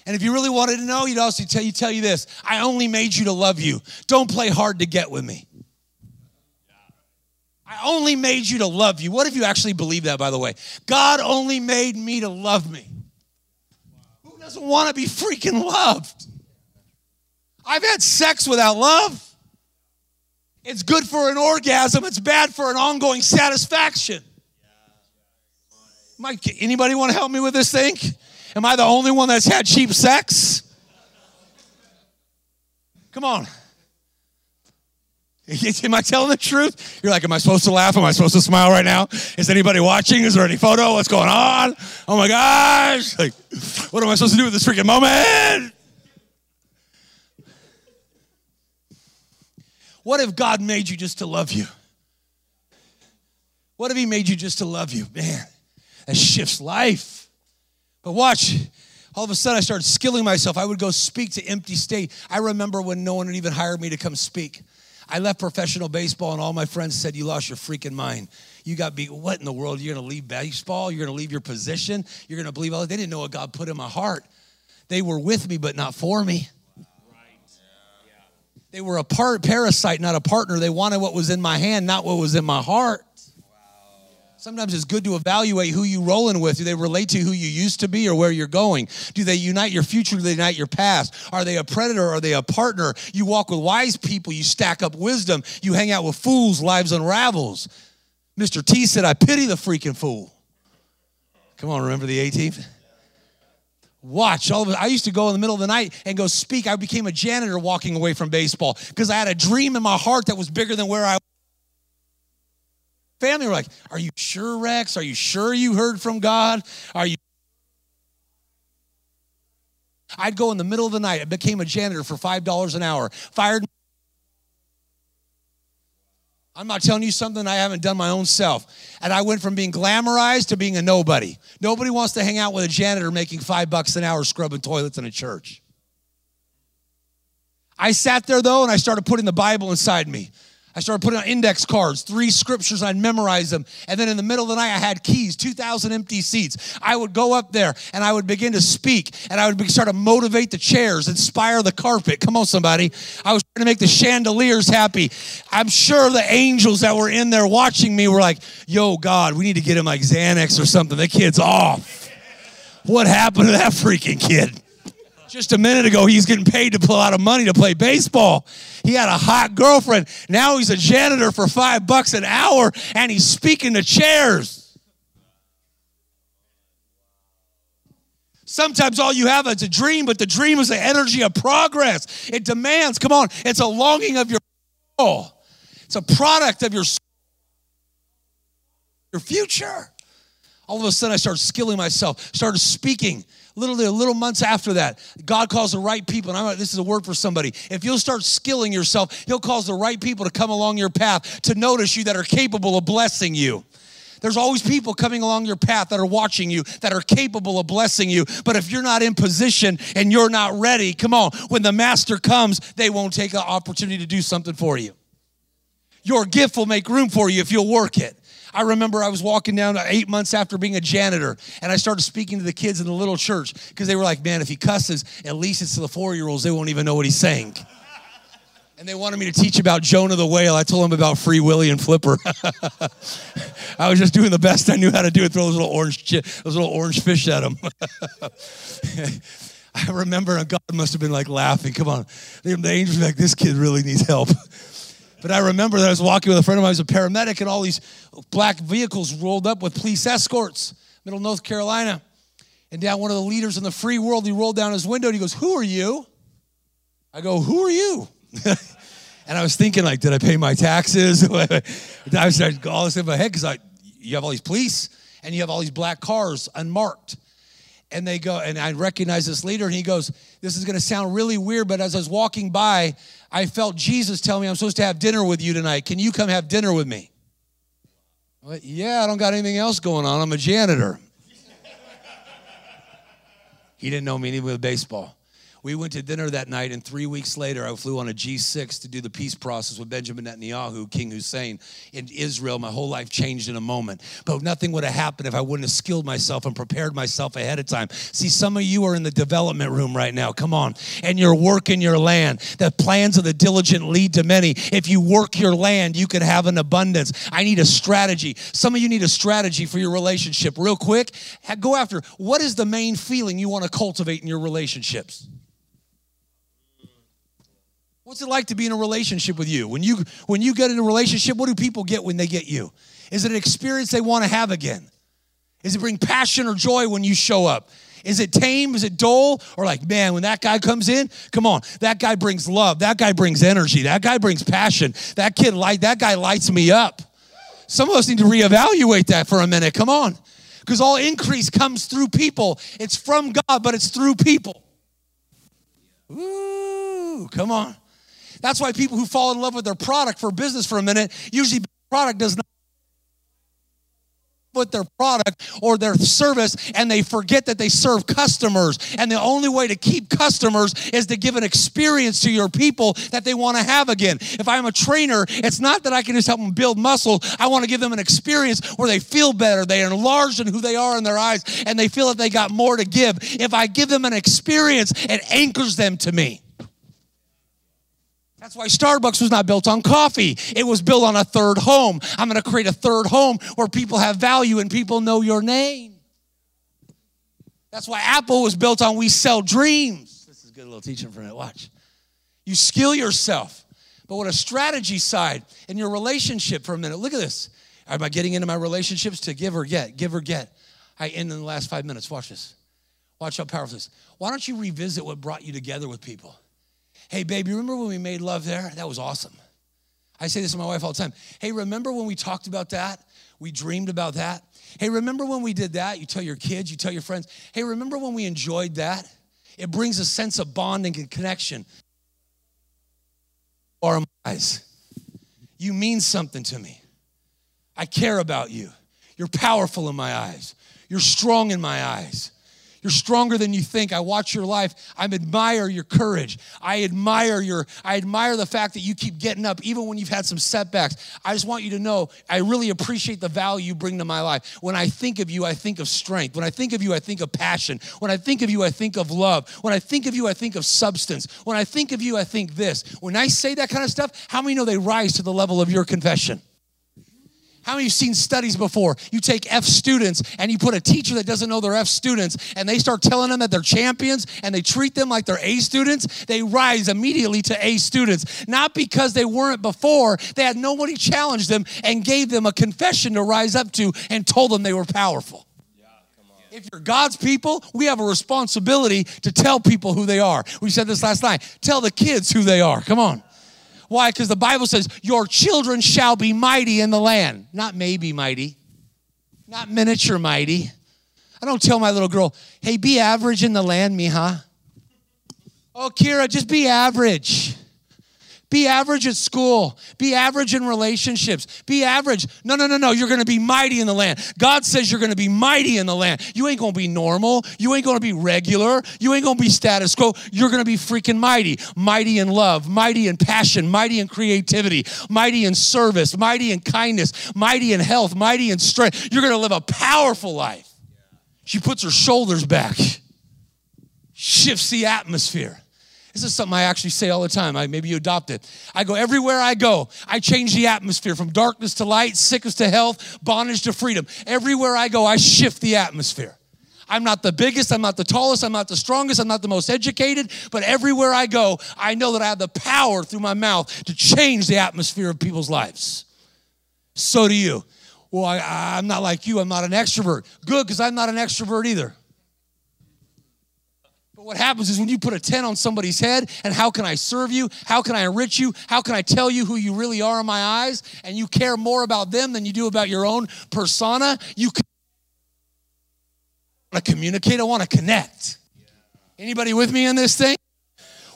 And if you really wanted to know, he'd also tell you, tell you this I only made you to love you. Don't play hard to get with me. I only made you to love you. What if you actually believe that, by the way? God only made me to love me. Who doesn't want to be freaking loved? I've had sex without love. It's good for an orgasm, it's bad for an ongoing satisfaction. Mike, anybody want to help me with this thing? Am I the only one that's had cheap sex? Come on. Am I telling the truth? You're like, am I supposed to laugh? Am I supposed to smile right now? Is anybody watching? Is there any photo? What's going on? Oh my gosh. Like, what am I supposed to do with this freaking moment? What if God made you just to love you? What if He made you just to love you? Man, that shifts life. But watch, all of a sudden I started skilling myself. I would go speak to empty state. I remember when no one had even hired me to come speak. I left professional baseball, and all my friends said, You lost your freaking mind. You got beat. What in the world? You're going to leave baseball? You're going to leave your position? You're going to believe all They didn't know what God put in my heart. They were with me, but not for me. They were a part, parasite, not a partner. They wanted what was in my hand, not what was in my heart. Sometimes it's good to evaluate who you're rolling with. Do they relate to who you used to be or where you're going? Do they unite your future? Do they unite your past? Are they a predator? Are they a partner? You walk with wise people. You stack up wisdom. You hang out with fools. Lives unravels. Mr. T said, I pity the freaking fool. Come on, remember the A-Team? Watch all of it. I used to go in the middle of the night and go speak. I became a janitor walking away from baseball because I had a dream in my heart that was bigger than where I family were like, Are you sure, Rex? Are you sure you heard from God? Are you? I'd go in the middle of the night. I became a janitor for $5 an hour. Fired. I'm not telling you something I haven't done my own self. And I went from being glamorized to being a nobody. Nobody wants to hang out with a janitor making five bucks an hour scrubbing toilets in a church. I sat there though and I started putting the Bible inside me. I started putting on index cards, three scriptures, I'd memorize them. And then in the middle of the night, I had keys, 2,000 empty seats. I would go up there and I would begin to speak and I would start to motivate the chairs, inspire the carpet. Come on, somebody. I was trying to make the chandeliers happy. I'm sure the angels that were in there watching me were like, yo, God, we need to get him like Xanax or something. The kid's off. What happened to that freaking kid? Just a minute ago, he's getting paid to pull out of money to play baseball. He had a hot girlfriend. Now he's a janitor for five bucks an hour and he's speaking to chairs. Sometimes all you have is a dream, but the dream is the energy of progress. It demands, come on, it's a longing of your soul. It's a product of your soul, your future. All of a sudden, I started skilling myself, started speaking literally a little months after that, God calls the right people. And I'm like, this is a word for somebody. If you'll start skilling yourself, He'll cause the right people to come along your path to notice you that are capable of blessing you. There's always people coming along your path that are watching you, that are capable of blessing you. But if you're not in position and you're not ready, come on, when the master comes, they won't take an opportunity to do something for you. Your gift will make room for you if you'll work it. I remember I was walking down eight months after being a janitor, and I started speaking to the kids in the little church because they were like, man, if he cusses, at least it's to the four year olds, they won't even know what he's saying. And they wanted me to teach about Jonah the whale. I told them about Free Willy and Flipper. I was just doing the best I knew how to do it, throw those little orange, those little orange fish at them. I remember God must have been like laughing. Come on. The angels were like, this kid really needs help. But I remember that I was walking with a friend of mine who's a paramedic, and all these black vehicles rolled up with police escorts, middle North Carolina. And down one of the leaders in the free world, he rolled down his window and he goes, Who are you? I go, Who are you? and I was thinking, like, did I pay my taxes? I was all this in my head because I you have all these police and you have all these black cars unmarked and they go and i recognize this leader and he goes this is going to sound really weird but as i was walking by i felt jesus tell me i'm supposed to have dinner with you tonight. Can you come have dinner with me? Well, yeah i don't got anything else going on. I'm a janitor. He didn't know me anything with baseball we went to dinner that night, and three weeks later, I flew on a G6 to do the peace process with Benjamin Netanyahu, King Hussein in Israel. My whole life changed in a moment. But nothing would have happened if I wouldn't have skilled myself and prepared myself ahead of time. See, some of you are in the development room right now. Come on. And you're working your land. The plans of the diligent lead to many. If you work your land, you can have an abundance. I need a strategy. Some of you need a strategy for your relationship. Real quick, go after what is the main feeling you want to cultivate in your relationships? What's it like to be in a relationship with you? When you when you get in a relationship, what do people get when they get you? Is it an experience they want to have again? Is it bring passion or joy when you show up? Is it tame? Is it dull? Or like, man, when that guy comes in, come on, that guy brings love. That guy brings energy. That guy brings passion. That kid light, that guy lights me up. Some of us need to reevaluate that for a minute. Come on. Because all increase comes through people. It's from God, but it's through people. Ooh, come on. That's why people who fall in love with their product for business for a minute, usually product does not with their product or their service and they forget that they serve customers. And the only way to keep customers is to give an experience to your people that they want to have again. If I'm a trainer, it's not that I can just help them build muscle. I want to give them an experience where they feel better, they are enlarged in who they are in their eyes, and they feel that they got more to give. If I give them an experience, it anchors them to me. That's why Starbucks was not built on coffee. It was built on a third home. I'm going to create a third home where people have value and people know your name. That's why Apple was built on we sell dreams. This is good little teaching for minute. Watch. You skill yourself. But what a strategy side in your relationship for a minute. Look at this. Am I getting into my relationships to give or get? Give or get. I end in the last five minutes. Watch this. Watch how powerful this. Why don't you revisit what brought you together with people? Hey, baby, remember when we made love there? That was awesome. I say this to my wife all the time. Hey, remember when we talked about that? We dreamed about that. Hey, remember when we did that? You tell your kids, you tell your friends. Hey, remember when we enjoyed that? It brings a sense of bonding and connection. Our eyes. You mean something to me. I care about you. You're powerful in my eyes. You're strong in my eyes. You're stronger than you think. I watch your life. I admire your courage. I admire your I admire the fact that you keep getting up even when you've had some setbacks. I just want you to know I really appreciate the value you bring to my life. When I think of you, I think of strength. When I think of you, I think of passion. When I think of you, I think of love. When I think of you, I think of substance. When I think of you, I think this. When I say that kind of stuff, how many know they rise to the level of your confession? How many of you seen studies before? You take F students and you put a teacher that doesn't know they're F students and they start telling them that they're champions and they treat them like they're A students, they rise immediately to A students. Not because they weren't before, they had nobody challenge them and gave them a confession to rise up to and told them they were powerful. If you're God's people, we have a responsibility to tell people who they are. We said this last night. Tell the kids who they are. Come on. Why? Because the Bible says, Your children shall be mighty in the land. Not maybe mighty, not miniature mighty. I don't tell my little girl, Hey, be average in the land, mija. Oh, Kira, just be average. Be average at school. Be average in relationships. Be average. No, no, no, no. You're going to be mighty in the land. God says you're going to be mighty in the land. You ain't going to be normal. You ain't going to be regular. You ain't going to be status quo. You're going to be freaking mighty. Mighty in love, mighty in passion, mighty in creativity, mighty in service, mighty in kindness, mighty in health, mighty in strength. You're going to live a powerful life. She puts her shoulders back, shifts the atmosphere. This is something I actually say all the time. I, maybe you adopt it. I go everywhere I go, I change the atmosphere from darkness to light, sickness to health, bondage to freedom. Everywhere I go, I shift the atmosphere. I'm not the biggest, I'm not the tallest, I'm not the strongest, I'm not the most educated, but everywhere I go, I know that I have the power through my mouth to change the atmosphere of people's lives. So do you. Well, I, am not like you, I'm not an extrovert. Good, because I'm not an extrovert either. What happens is when you put a 10 on somebody's head, and how can I serve you? How can I enrich you? How can I tell you who you really are in my eyes? And you care more about them than you do about your own persona, you want to communicate, I want to connect. Anybody with me in this thing?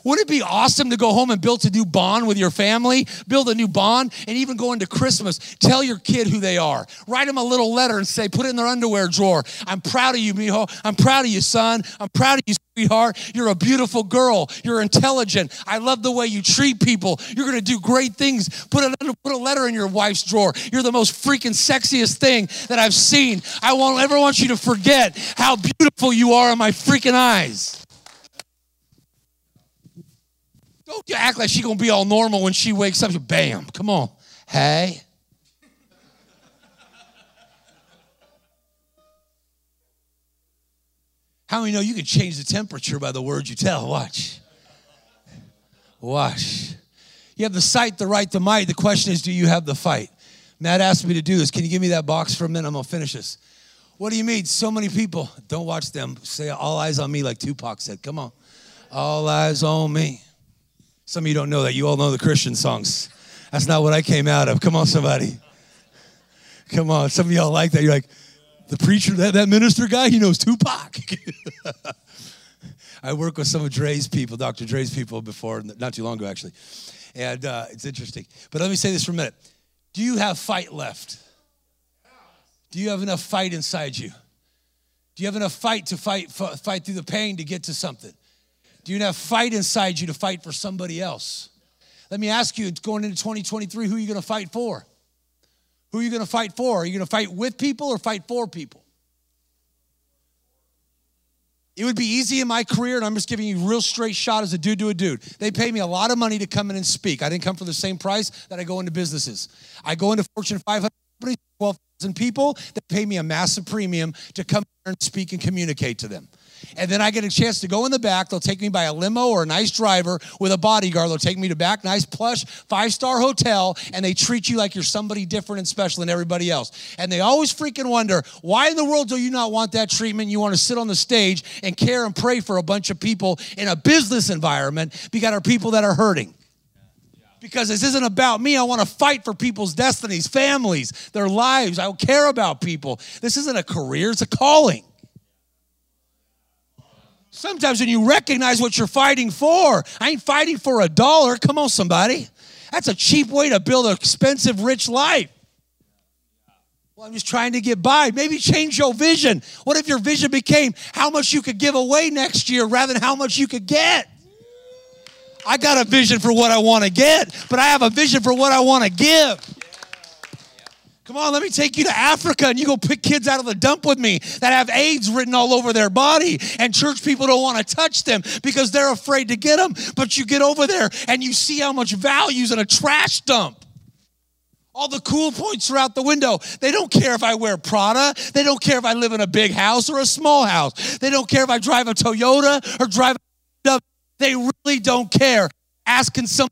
Wouldn't it be awesome to go home and build a new bond with your family? Build a new bond and even go into Christmas, tell your kid who they are. Write them a little letter and say, put it in their underwear drawer. I'm proud of you, mijo. I'm proud of you, son. I'm proud of you, sweetheart. You're a beautiful girl. You're intelligent. I love the way you treat people. You're going to do great things. Put a, put a letter in your wife's drawer. You're the most freaking sexiest thing that I've seen. I won't ever want you to forget how beautiful you are in my freaking eyes. Don't you act like she's gonna be all normal when she wakes up. Bam, come on. Hey. How many know you can change the temperature by the words you tell? Watch. Watch. You have the sight, the right, the might. The question is, do you have the fight? Matt asked me to do this. Can you give me that box for a minute? I'm gonna finish this. What do you mean? So many people. Don't watch them. Say all eyes on me, like Tupac said. Come on. All eyes on me. Some of you don't know that. You all know the Christian songs. That's not what I came out of. Come on, somebody. Come on. Some of y'all like that. You're like, the preacher, that, that minister guy, he knows Tupac. I work with some of Dre's people, Dr. Dre's people before, not too long ago, actually. And uh, it's interesting. But let me say this for a minute. Do you have fight left? Do you have enough fight inside you? Do you have enough fight to fight, fight through the pain to get to something? Do you have fight inside you to fight for somebody else? Let me ask you, going into 2023, who are you going to fight for? Who are you going to fight for? Are you going to fight with people or fight for people? It would be easy in my career, and I'm just giving you a real straight shot as a dude to a dude. They pay me a lot of money to come in and speak. I didn't come for the same price that I go into businesses. I go into Fortune 500 companies, 12,000 people that pay me a massive premium to come and speak and communicate to them and then I get a chance to go in the back. They'll take me by a limo or a nice driver with a bodyguard. They'll take me to back, nice plush five star hotel, and they treat you like you're somebody different and special than everybody else. And they always freaking wonder why in the world do you not want that treatment? You want to sit on the stage and care and pray for a bunch of people in a business environment because are people that are hurting because this isn't about me. I want to fight for people's destinies, families, their lives. I care about people. This isn't a career, it's a calling. Sometimes when you recognize what you're fighting for, I ain't fighting for a dollar. Come on, somebody. That's a cheap way to build an expensive, rich life. Well, I'm just trying to get by. Maybe change your vision. What if your vision became how much you could give away next year rather than how much you could get? I got a vision for what I want to get, but I have a vision for what I want to give. Come on, let me take you to Africa and you go pick kids out of the dump with me that have AIDS written all over their body. And church people don't want to touch them because they're afraid to get them. But you get over there and you see how much value's in a trash dump. All the cool points are out the window. They don't care if I wear Prada. They don't care if I live in a big house or a small house. They don't care if I drive a Toyota or drive a. They really don't care. Asking some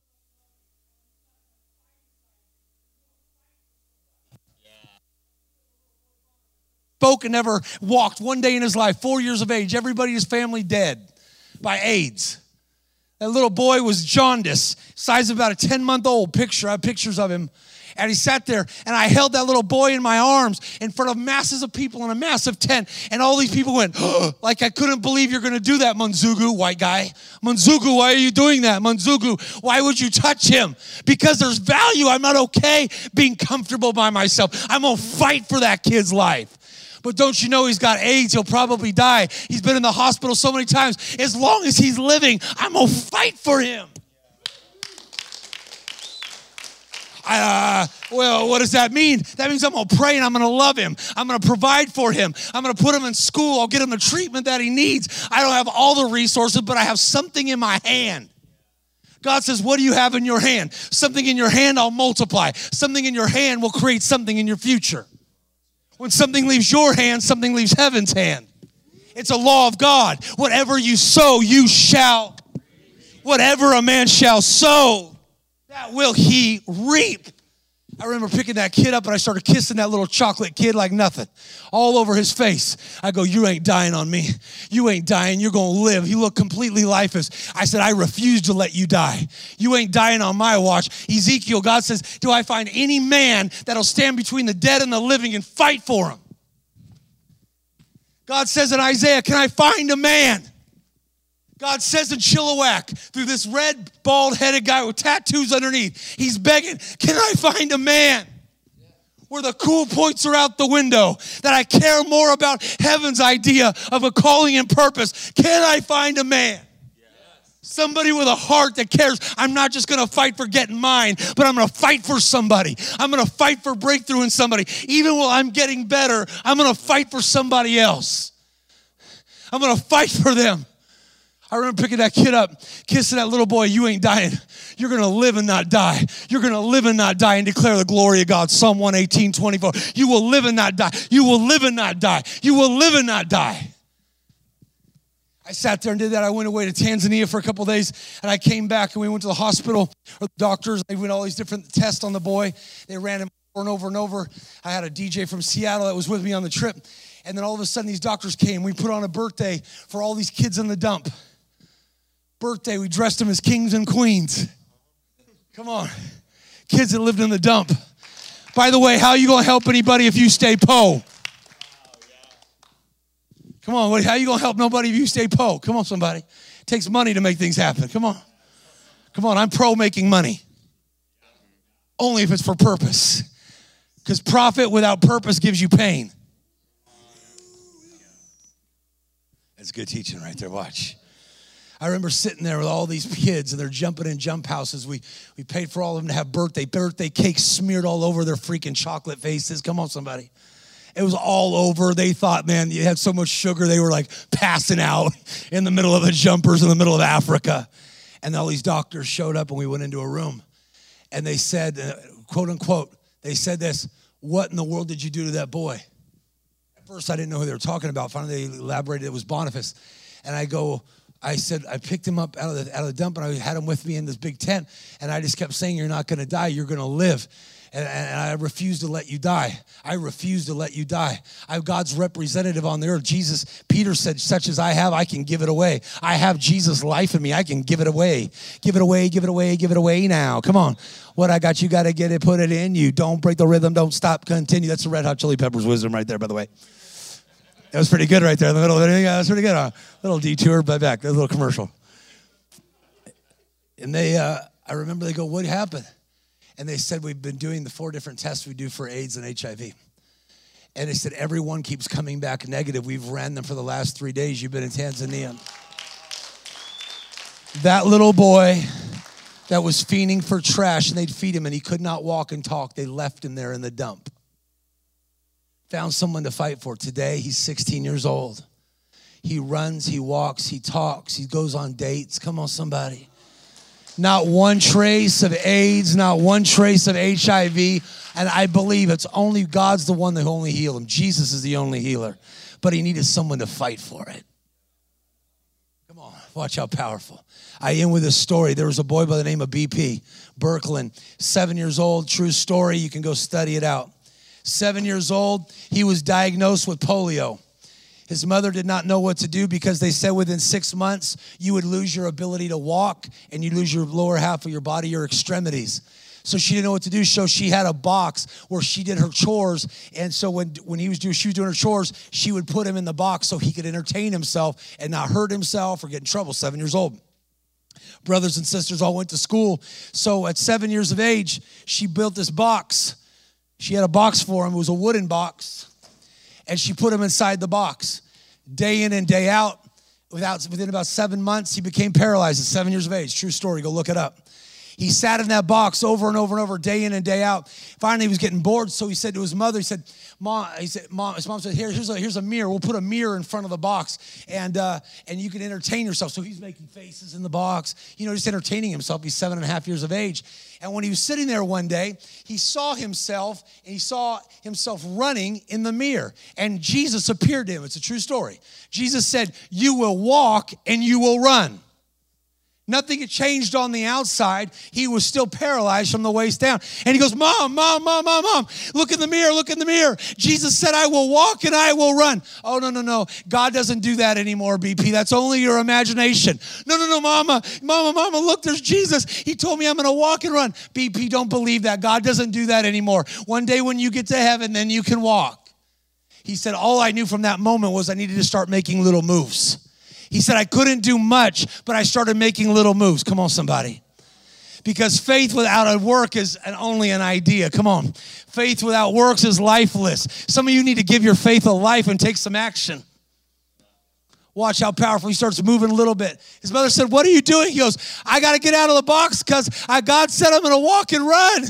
spoke and never walked one day in his life, four years of age, everybody in his family dead by AIDS. That little boy was jaundice, size of about a 10 month old picture. I have pictures of him. And he sat there, and I held that little boy in my arms in front of masses of people in a massive tent. And all these people went, oh, like, I couldn't believe you're gonna do that, Munzugu, white guy. Munzugu, why are you doing that? Munzugu, why would you touch him? Because there's value. I'm not okay being comfortable by myself. I'm gonna fight for that kid's life. But don't you know he's got AIDS? He'll probably die. He's been in the hospital so many times. As long as he's living, I'm going to fight for him. Uh, well, what does that mean? That means I'm going to pray and I'm going to love him. I'm going to provide for him. I'm going to put him in school. I'll get him the treatment that he needs. I don't have all the resources, but I have something in my hand. God says, What do you have in your hand? Something in your hand, I'll multiply. Something in your hand will create something in your future. When something leaves your hand, something leaves heaven's hand. It's a law of God. Whatever you sow, you shall. Whatever a man shall sow, that will he reap. I remember picking that kid up and I started kissing that little chocolate kid like nothing, all over his face. I go, You ain't dying on me. You ain't dying. You're going to live. He looked completely lifeless. I said, I refuse to let you die. You ain't dying on my watch. Ezekiel, God says, Do I find any man that'll stand between the dead and the living and fight for him? God says in Isaiah, Can I find a man? God says in Chilliwack, through this red, bald headed guy with tattoos underneath, he's begging, Can I find a man? Where the cool points are out the window, that I care more about heaven's idea of a calling and purpose. Can I find a man? Somebody with a heart that cares. I'm not just gonna fight for getting mine, but I'm gonna fight for somebody. I'm gonna fight for breakthrough in somebody. Even while I'm getting better, I'm gonna fight for somebody else. I'm gonna fight for them. I remember picking that kid up, kissing that little boy. You ain't dying. You're going to live and not die. You're going to live and not die and declare the glory of God. Psalm 118, 24. You will live and not die. You will live and not die. You will live and not die. I sat there and did that. I went away to Tanzania for a couple days and I came back and we went to the hospital. The doctors, they went all these different tests on the boy. They ran him over and over and over. I had a DJ from Seattle that was with me on the trip. And then all of a sudden, these doctors came. We put on a birthday for all these kids in the dump birthday, we dressed them as kings and queens. Come on. Kids that lived in the dump. By the way, how are you going to help anybody if you stay po? Come on, how you going to help nobody if you stay po? Come on, somebody. It takes money to make things happen. Come on. Come on, I'm pro making money. Only if it's for purpose. Because profit without purpose gives you pain. That's good teaching right there. Watch. I remember sitting there with all these kids and they're jumping in jump houses. We, we paid for all of them to have birthday, birthday cakes smeared all over their freaking chocolate faces. Come on, somebody. It was all over. They thought, man, you had so much sugar, they were like passing out in the middle of the jumpers in the middle of Africa. And all these doctors showed up and we went into a room. And they said, uh, quote unquote, they said this, What in the world did you do to that boy? At first, I didn't know who they were talking about. Finally, they elaborated it was Boniface. And I go, I said, I picked him up out of the, out of the dump and I had him with me in this big tent. And I just kept saying, You're not going to die, you're going to live. And, and, I refuse to let you die. I refuse to let you die. I'm God's representative on the earth. Jesus, Peter said, Such as I have, I can give it away. I have Jesus' life in me. I can give it away. Give it away, give it away, give it away now. Come on. What I got, you got to get it, put it in you. Don't break the rhythm, don't stop, continue. That's the Red Hot Chili Peppers wisdom right there, by the way. That was pretty good right there in the middle of it. That was pretty good. A little detour, but back. A little commercial. And they, uh, I remember they go, what happened? and they said, We've been doing the four different tests we do for AIDS and HIV. And they said, Everyone keeps coming back negative. We've ran them for the last three days. You've been in Tanzania. That little boy that was fiending for trash, and they'd feed him, and he could not walk and talk. They left him there in the dump. Found someone to fight for. Today, he's 16 years old. He runs, he walks, he talks, he goes on dates. Come on, somebody. Not one trace of AIDS, not one trace of HIV. And I believe it's only God's the one that only heal him. Jesus is the only healer. But he needed someone to fight for it. Come on, watch how powerful. I end with a story. There was a boy by the name of BP, Birkeland, seven years old, true story. You can go study it out. Seven years old, he was diagnosed with polio. His mother did not know what to do because they said within six months you would lose your ability to walk and you lose your lower half of your body, your extremities. So she didn't know what to do. So she had a box where she did her chores. And so when, when he was doing, she was doing her chores, she would put him in the box so he could entertain himself and not hurt himself or get in trouble. Seven years old. Brothers and sisters all went to school. So at seven years of age, she built this box. She had a box for him. It was a wooden box and she put him inside the box. Day in and day out, without, within about seven months, he became paralyzed at seven years of age. True story, go look it up. He sat in that box over and over and over, day in and day out. Finally, he was getting bored, so he said to his mother, he said, Mom, he said, Mom, his mom said, Here, here's a here's a mirror. We'll put a mirror in front of the box and uh, and you can entertain yourself. So he's making faces in the box, you know, just entertaining himself. He's seven and a half years of age. And when he was sitting there one day, he saw himself and he saw himself running in the mirror. And Jesus appeared to him. It's a true story. Jesus said, You will walk and you will run. Nothing had changed on the outside. He was still paralyzed from the waist down. And he goes, Mom, Mom, Mom, Mom, Mom, look in the mirror, look in the mirror. Jesus said, I will walk and I will run. Oh, no, no, no. God doesn't do that anymore, BP. That's only your imagination. No, no, no, Mama, Mama, Mama, look, there's Jesus. He told me I'm going to walk and run. BP, don't believe that. God doesn't do that anymore. One day when you get to heaven, then you can walk. He said, All I knew from that moment was I needed to start making little moves. He said, I couldn't do much, but I started making little moves. Come on, somebody. Because faith without a work is an, only an idea. Come on. Faith without works is lifeless. Some of you need to give your faith a life and take some action. Watch how powerful he starts moving a little bit. His mother said, What are you doing? He goes, I got to get out of the box because God said I'm going to walk and run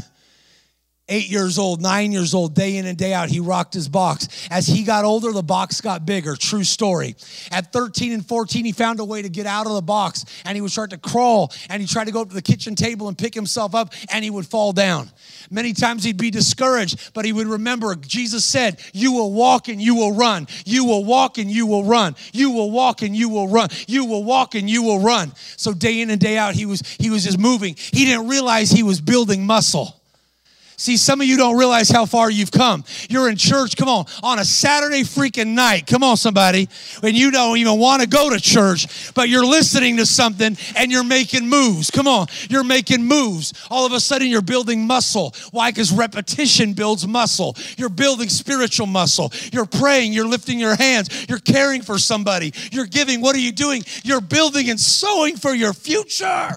eight years old, nine years old, day in and day out, he rocked his box. As he got older, the box got bigger. True story. At 13 and 14, he found a way to get out of the box and he would start to crawl and he tried to go up to the kitchen table and pick himself up and he would fall down. Many times he'd be discouraged, but he would remember Jesus said, You will walk and you will run. You will walk and you will run. You will walk and you will run. You will walk and you will run. So day in and day out, he was he was just moving. He didn't realize he was building muscle. See, some of you don't realize how far you've come. You're in church, come on, on a Saturday freaking night. Come on, somebody. And you don't even want to go to church, but you're listening to something and you're making moves. Come on, you're making moves. All of a sudden, you're building muscle. Why? Because repetition builds muscle. You're building spiritual muscle. You're praying, you're lifting your hands, you're caring for somebody, you're giving. What are you doing? You're building and sowing for your future.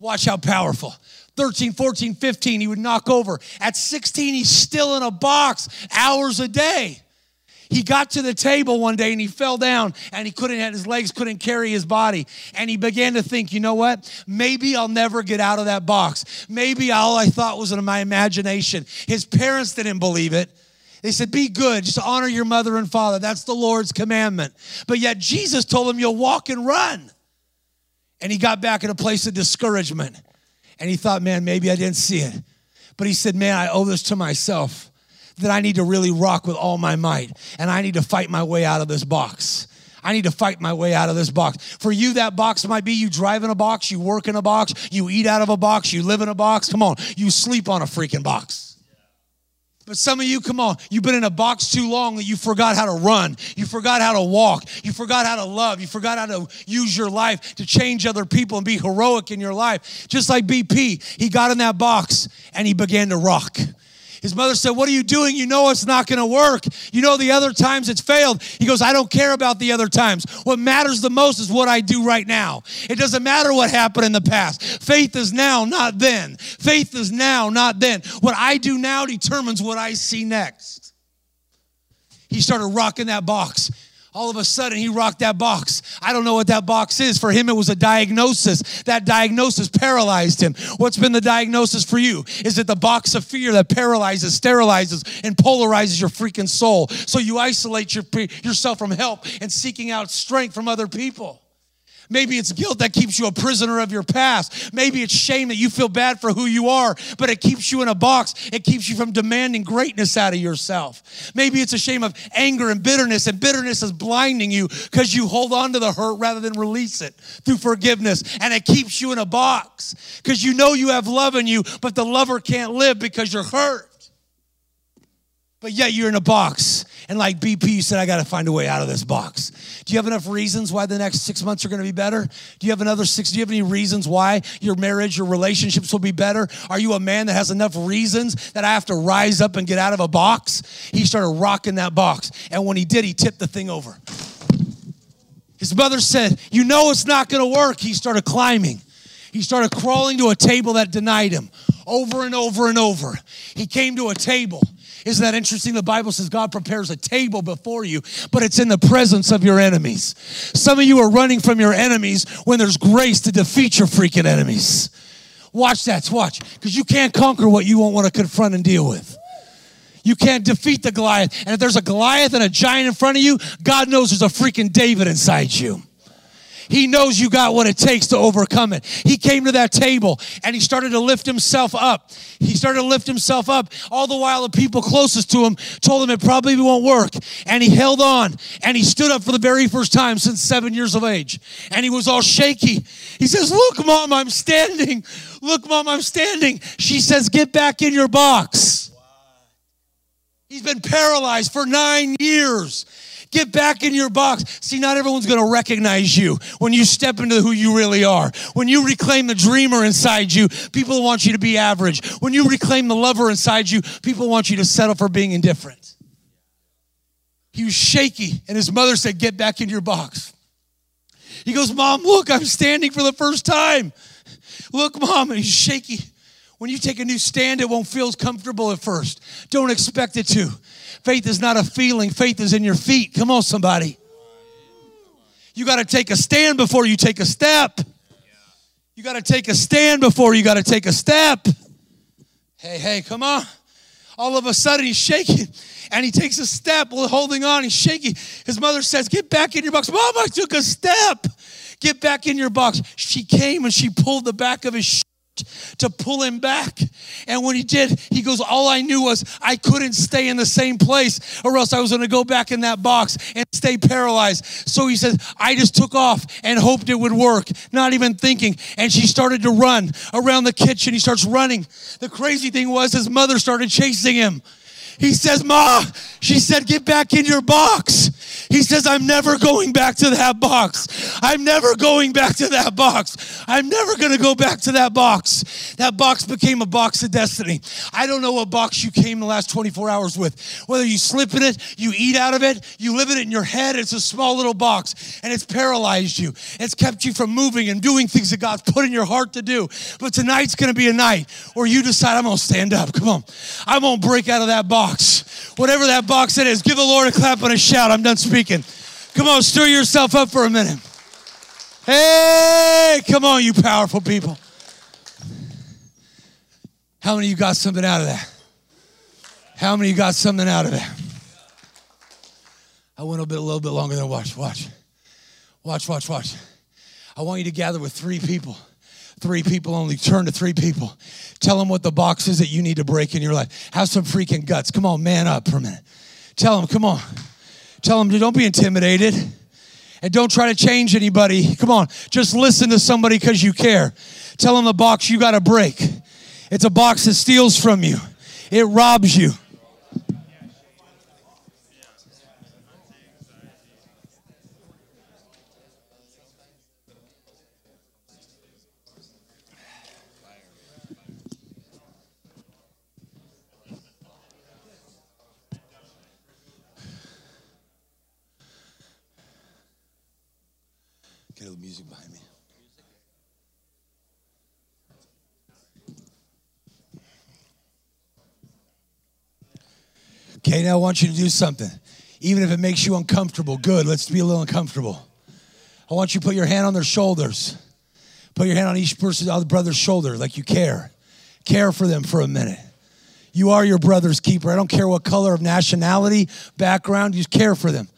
Watch how powerful. 13, 14, 15, he would knock over. At 16, he's still in a box hours a day. He got to the table one day and he fell down and he couldn't, his legs couldn't carry his body. And he began to think, you know what? Maybe I'll never get out of that box. Maybe all I thought was in my imagination. His parents didn't believe it. They said, Be good, just honor your mother and father. That's the Lord's commandment. But yet Jesus told him, You'll walk and run. And he got back in a place of discouragement. And he thought, man, maybe I didn't see it. But he said, man, I owe this to myself that I need to really rock with all my might and I need to fight my way out of this box. I need to fight my way out of this box. For you, that box might be you drive in a box, you work in a box, you eat out of a box, you live in a box. Come on, you sleep on a freaking box. But some of you, come on, you've been in a box too long that you forgot how to run. You forgot how to walk. You forgot how to love. You forgot how to use your life to change other people and be heroic in your life. Just like BP, he got in that box and he began to rock. His mother said, What are you doing? You know it's not going to work. You know the other times it's failed. He goes, I don't care about the other times. What matters the most is what I do right now. It doesn't matter what happened in the past. Faith is now, not then. Faith is now, not then. What I do now determines what I see next. He started rocking that box all of a sudden he rocked that box. I don't know what that box is. For him, it was a diagnosis. That diagnosis paralyzed him. What's been the diagnosis for you? Is it the box of fear that paralyzes, sterilizes, and polarizes your freaking soul? So you isolate your, yourself from help and seeking out strength from other people. Maybe it's guilt that keeps you a prisoner of your past. Maybe it's shame that you feel bad for who you are, but it keeps you in a box. It keeps you from demanding greatness out of yourself. Maybe it's a shame of anger and bitterness, and bitterness is blinding you because you hold on to the hurt rather than release it through forgiveness. And it keeps you in a box because you know you have love in you, but the lover can't live because you're hurt but yet you're in a box. And like BP, you said, I got to find a way out of this box. Do you have enough reasons why the next six months are going to be better? Do you have another six? Do you have any reasons why your marriage, your relationships will be better? Are you a man that has enough reasons that I have to rise up and get out of a box? He started rocking that box. And when he did, he tipped the thing over. His mother said, You know it's not going to work. He started climbing. He started crawling to a table that denied him over and over and over. He came to a table isn't that interesting? The Bible says God prepares a table before you, but it's in the presence of your enemies. Some of you are running from your enemies when there's grace to defeat your freaking enemies. Watch that, watch, because you can't conquer what you won't want to confront and deal with. You can't defeat the Goliath. And if there's a Goliath and a giant in front of you, God knows there's a freaking David inside you. He knows you got what it takes to overcome it. He came to that table and he started to lift himself up. He started to lift himself up. All the while, the people closest to him told him it probably won't work. And he held on and he stood up for the very first time since seven years of age. And he was all shaky. He says, Look, mom, I'm standing. Look, mom, I'm standing. She says, Get back in your box. He's been paralyzed for nine years. Get back in your box. See, not everyone's going to recognize you when you step into who you really are. When you reclaim the dreamer inside you, people want you to be average. When you reclaim the lover inside you, people want you to settle for being indifferent. He was shaky, and his mother said, Get back in your box. He goes, Mom, look, I'm standing for the first time. Look, Mom, and he's shaky. When you take a new stand, it won't feel as comfortable at first. Don't expect it to. Faith is not a feeling, faith is in your feet. Come on, somebody. You got to take a stand before you take a step. You got to take a stand before you got to take a step. Hey, hey, come on. All of a sudden, he's shaking and he takes a step holding on. He's shaking. His mother says, Get back in your box. Mom, I took a step. Get back in your box. She came and she pulled the back of his to pull him back. And when he did, he goes, All I knew was I couldn't stay in the same place or else I was going to go back in that box and stay paralyzed. So he says, I just took off and hoped it would work, not even thinking. And she started to run around the kitchen. He starts running. The crazy thing was his mother started chasing him. He says, Ma, she said, get back in your box. He says, I'm never going back to that box. I'm never going back to that box. I'm never going to go back to that box. That box became a box of destiny. I don't know what box you came the last 24 hours with. Whether you slip in it, you eat out of it, you live in it in your head, it's a small little box and it's paralyzed you. It's kept you from moving and doing things that God's put in your heart to do. But tonight's going to be a night where you decide, I'm going to stand up. Come on. I'm going to break out of that box box, whatever that box it is, give the Lord a clap and a shout. I'm done speaking. Come on, stir yourself up for a minute. Hey, come on, you powerful people. How many of you got something out of that? How many of you got something out of that? I went a bit a little bit longer than watch, watch. Watch, watch, watch. I want you to gather with three people. Three people only. Turn to three people. Tell them what the box is that you need to break in your life. Have some freaking guts. Come on, man up for a minute. Tell them, come on. Tell them, don't be intimidated. And don't try to change anybody. Come on, just listen to somebody because you care. Tell them the box you got to break. It's a box that steals from you, it robs you. Okay, now I want you to do something. Even if it makes you uncomfortable, good, let's be a little uncomfortable. I want you to put your hand on their shoulders. Put your hand on each person's other brother's shoulder like you care. Care for them for a minute. You are your brother's keeper. I don't care what color of nationality, background, you care for them.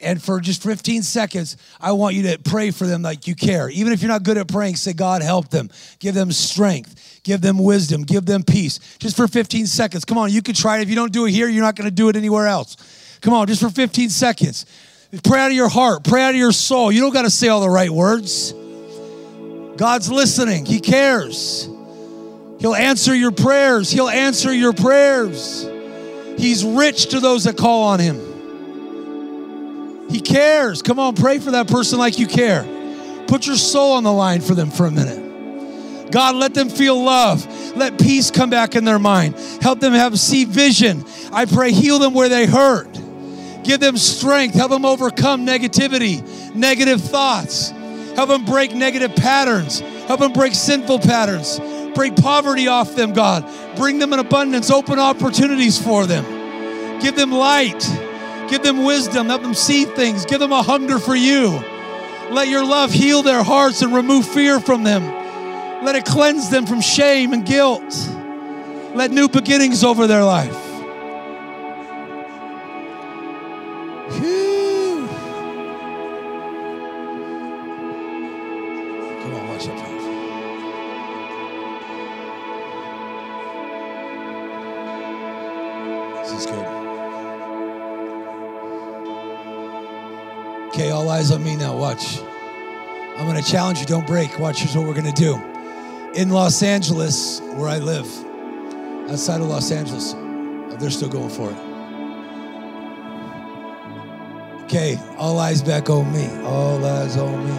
And for just 15 seconds, I want you to pray for them like you care. Even if you're not good at praying, say, God, help them. Give them strength. Give them wisdom. Give them peace. Just for 15 seconds. Come on, you can try it. If you don't do it here, you're not going to do it anywhere else. Come on, just for 15 seconds. Pray out of your heart. Pray out of your soul. You don't got to say all the right words. God's listening. He cares. He'll answer your prayers. He'll answer your prayers. He's rich to those that call on him. He cares. Come on, pray for that person like you care. Put your soul on the line for them for a minute. God, let them feel love. Let peace come back in their mind. Help them have see vision. I pray heal them where they hurt. Give them strength. Help them overcome negativity, negative thoughts. Help them break negative patterns. Help them break sinful patterns. Break poverty off them, God. Bring them an abundance. Open opportunities for them. Give them light. Give them wisdom. Help them see things. Give them a hunger for you. Let your love heal their hearts and remove fear from them. Let it cleanse them from shame and guilt. Let new beginnings over their life. Whew. Come on, watch that. This is good. Okay, all eyes on me now. Watch. I'm going to challenge you. Don't break. Watch. Here's what we're going to do. In Los Angeles, where I live, outside of Los Angeles, they're still going for it. Okay, all eyes back on me. All eyes on me.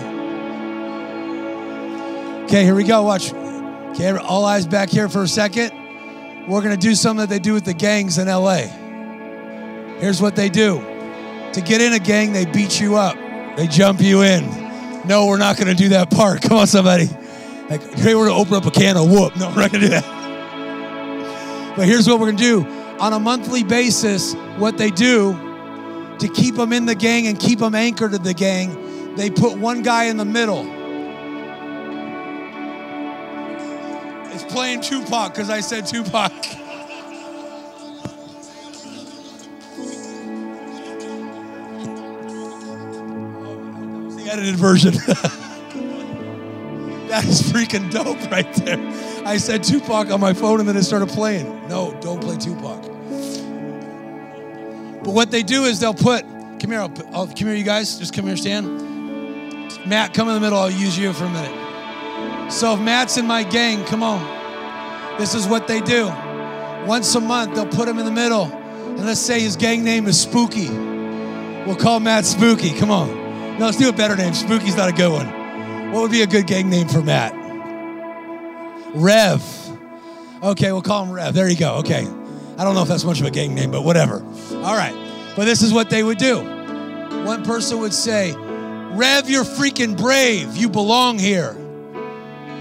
Okay, here we go. Watch. Okay, all eyes back here for a second. We're going to do something that they do with the gangs in LA. Here's what they do to get in a gang, they beat you up, they jump you in. No, we're not going to do that part. Come on, somebody. Like, hey, we're going to open up a can of whoop. No, we're not going to do that. But here's what we're going to do on a monthly basis, what they do to keep them in the gang and keep them anchored to the gang, they put one guy in the middle. It's playing Tupac because I said Tupac. the edited version. that is freaking dope right there. I said Tupac on my phone and then it started playing. No, don't play Tupac. But what they do is they'll put, come here, I'll, I'll, come here, you guys. Just come here, stand. Matt, come in the middle. I'll use you for a minute. So if Matt's in my gang, come on. This is what they do. Once a month, they'll put him in the middle. And let's say his gang name is Spooky. We'll call Matt Spooky. Come on. No, let's do a better name. Spooky's not a good one. What would be a good gang name for Matt? Rev. Okay, we'll call him Rev. There you go. Okay. I don't know if that's much of a gang name, but whatever. All right. But this is what they would do. One person would say, Rev, you're freaking brave. You belong here.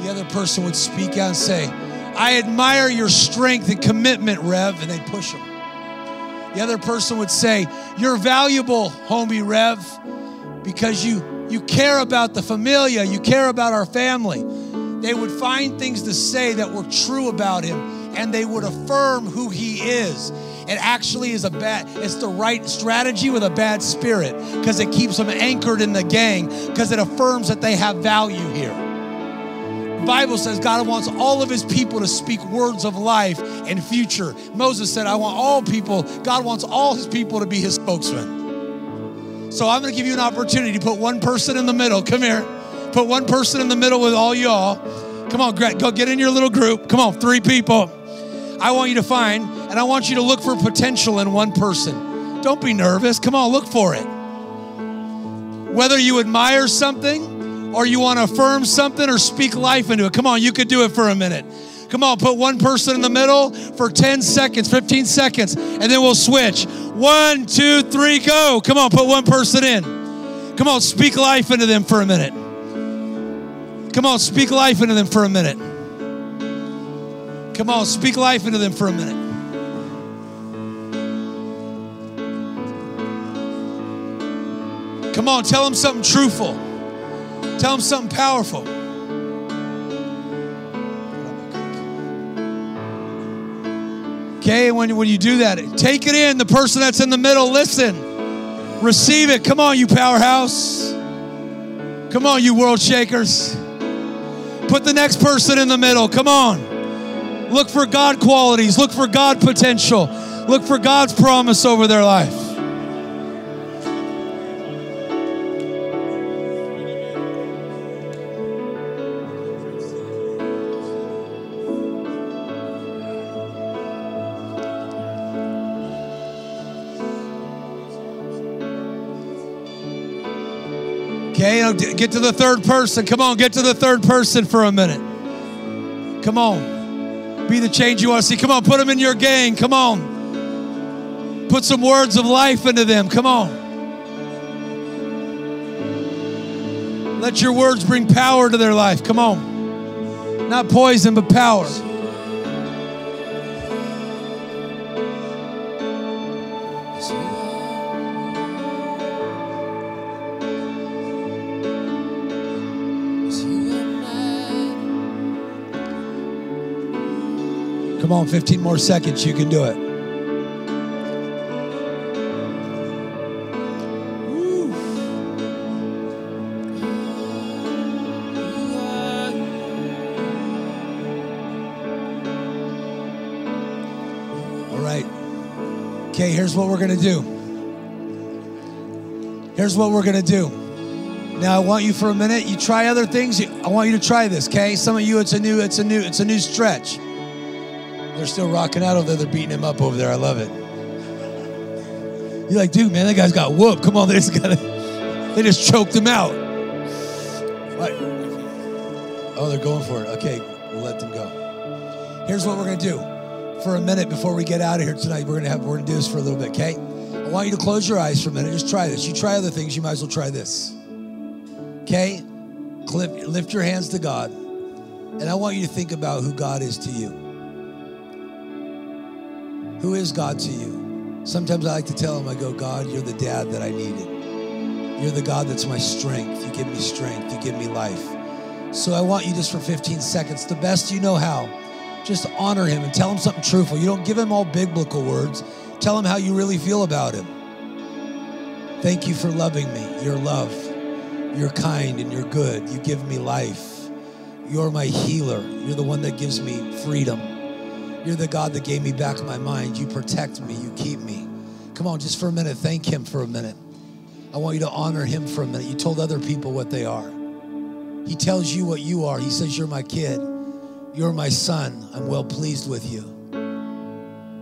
The other person would speak out and say, I admire your strength and commitment, Rev. And they'd push him. The other person would say, You're valuable, homie Rev, because you, you care about the familia, you care about our family. They would find things to say that were true about him, and they would affirm who he is. It actually is a bad, it's the right strategy with a bad spirit because it keeps them anchored in the gang because it affirms that they have value here. The Bible says God wants all of his people to speak words of life and future. Moses said, I want all people, God wants all his people to be his spokesman. So I'm going to give you an opportunity to put one person in the middle. Come here. Put one person in the middle with all y'all. Come on, Greg, go get in your little group. Come on, three people. I want you to find, and I want you to look for potential in one person. Don't be nervous. Come on, look for it. Whether you admire something or you want to affirm something or speak life into it. Come on, you could do it for a minute. Come on, put one person in the middle for 10 seconds, 15 seconds, and then we'll switch. One, two, three, go. Come on, put one person in. Come on, speak life into them for a minute. Come on, speak life into them for a minute. Come on, speak life into them for a minute. Come on, tell them something truthful. Tell them something powerful. Okay, when, when you do that, take it in. The person that's in the middle, listen. Receive it. Come on, you powerhouse. Come on, you world shakers. Put the next person in the middle. Come on. Look for God qualities. Look for God potential. Look for God's promise over their life. Okay, oh, get to the third person. Come on, get to the third person for a minute. Come on. Be the change you want to see. Come on, put them in your gang. Come on. Put some words of life into them. Come on. Let your words bring power to their life. Come on. Not poison, but power. Come on, 15 more seconds. You can do it. All right. Okay, here's what we're going to do. Here's what we're going to do. Now I want you for a minute. You try other things. I want you to try this, okay? Some of you it's a new it's a new it's a new stretch. They're still rocking out over there. They're beating him up over there. I love it. You're like, dude, man, that guy's got whooped. Come on, they just got They just choked him out. What? Oh, they're going for it. Okay, we'll let them go. Here's what we're gonna do. For a minute before we get out of here tonight, we're gonna have we're gonna do this for a little bit, okay? I want you to close your eyes for a minute. Just try this. You try other things, you might as well try this. Okay? Lift, lift your hands to God. And I want you to think about who God is to you. Who is God to you? Sometimes I like to tell him, I go, God, you're the dad that I needed. You're the God that's my strength. You give me strength. You give me life. So I want you just for 15 seconds, the best you know how, just honor him and tell him something truthful. You don't give him all biblical words. Tell him how you really feel about him. Thank you for loving me. Your love. You're kind and you're good. You give me life. You're my healer. You're the one that gives me freedom. You're the God that gave me back my mind. You protect me. You keep me. Come on, just for a minute, thank Him for a minute. I want you to honor Him for a minute. You told other people what they are. He tells you what you are. He says, You're my kid. You're my son. I'm well pleased with you.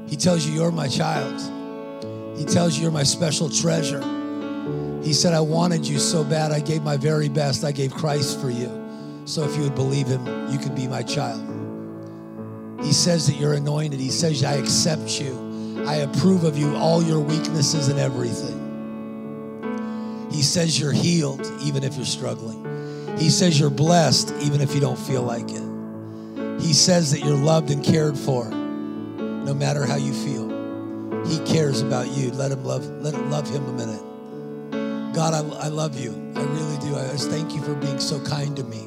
He tells you, You're my child. He tells you, You're my special treasure. He said, I wanted you so bad, I gave my very best. I gave Christ for you. So if you would believe Him, you could be my child. He says that you're anointed. He says, I accept you. I approve of you, all your weaknesses and everything. He says you're healed, even if you're struggling. He says you're blessed, even if you don't feel like it. He says that you're loved and cared for, no matter how you feel. He cares about you. Let him love, let him love him a minute. God, I, I love you. I really do. I just thank you for being so kind to me.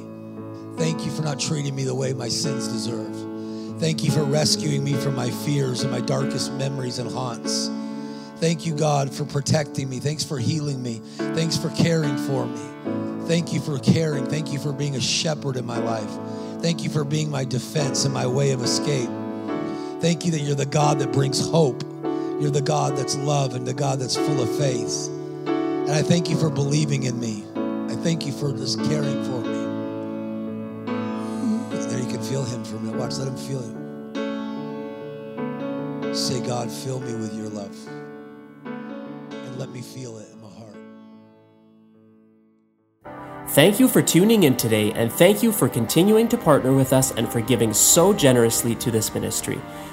Thank you for not treating me the way my sins deserve. Thank you for rescuing me from my fears and my darkest memories and haunts. Thank you, God, for protecting me. Thanks for healing me. Thanks for caring for me. Thank you for caring. Thank you for being a shepherd in my life. Thank you for being my defense and my way of escape. Thank you that you're the God that brings hope. You're the God that's love and the God that's full of faith. And I thank you for believing in me. I thank you for just caring for him for a minute. Watch, let him feel him. Say, God, fill me with your love. And let me feel it in my heart. Thank you for tuning in today, and thank you for continuing to partner with us and for giving so generously to this ministry.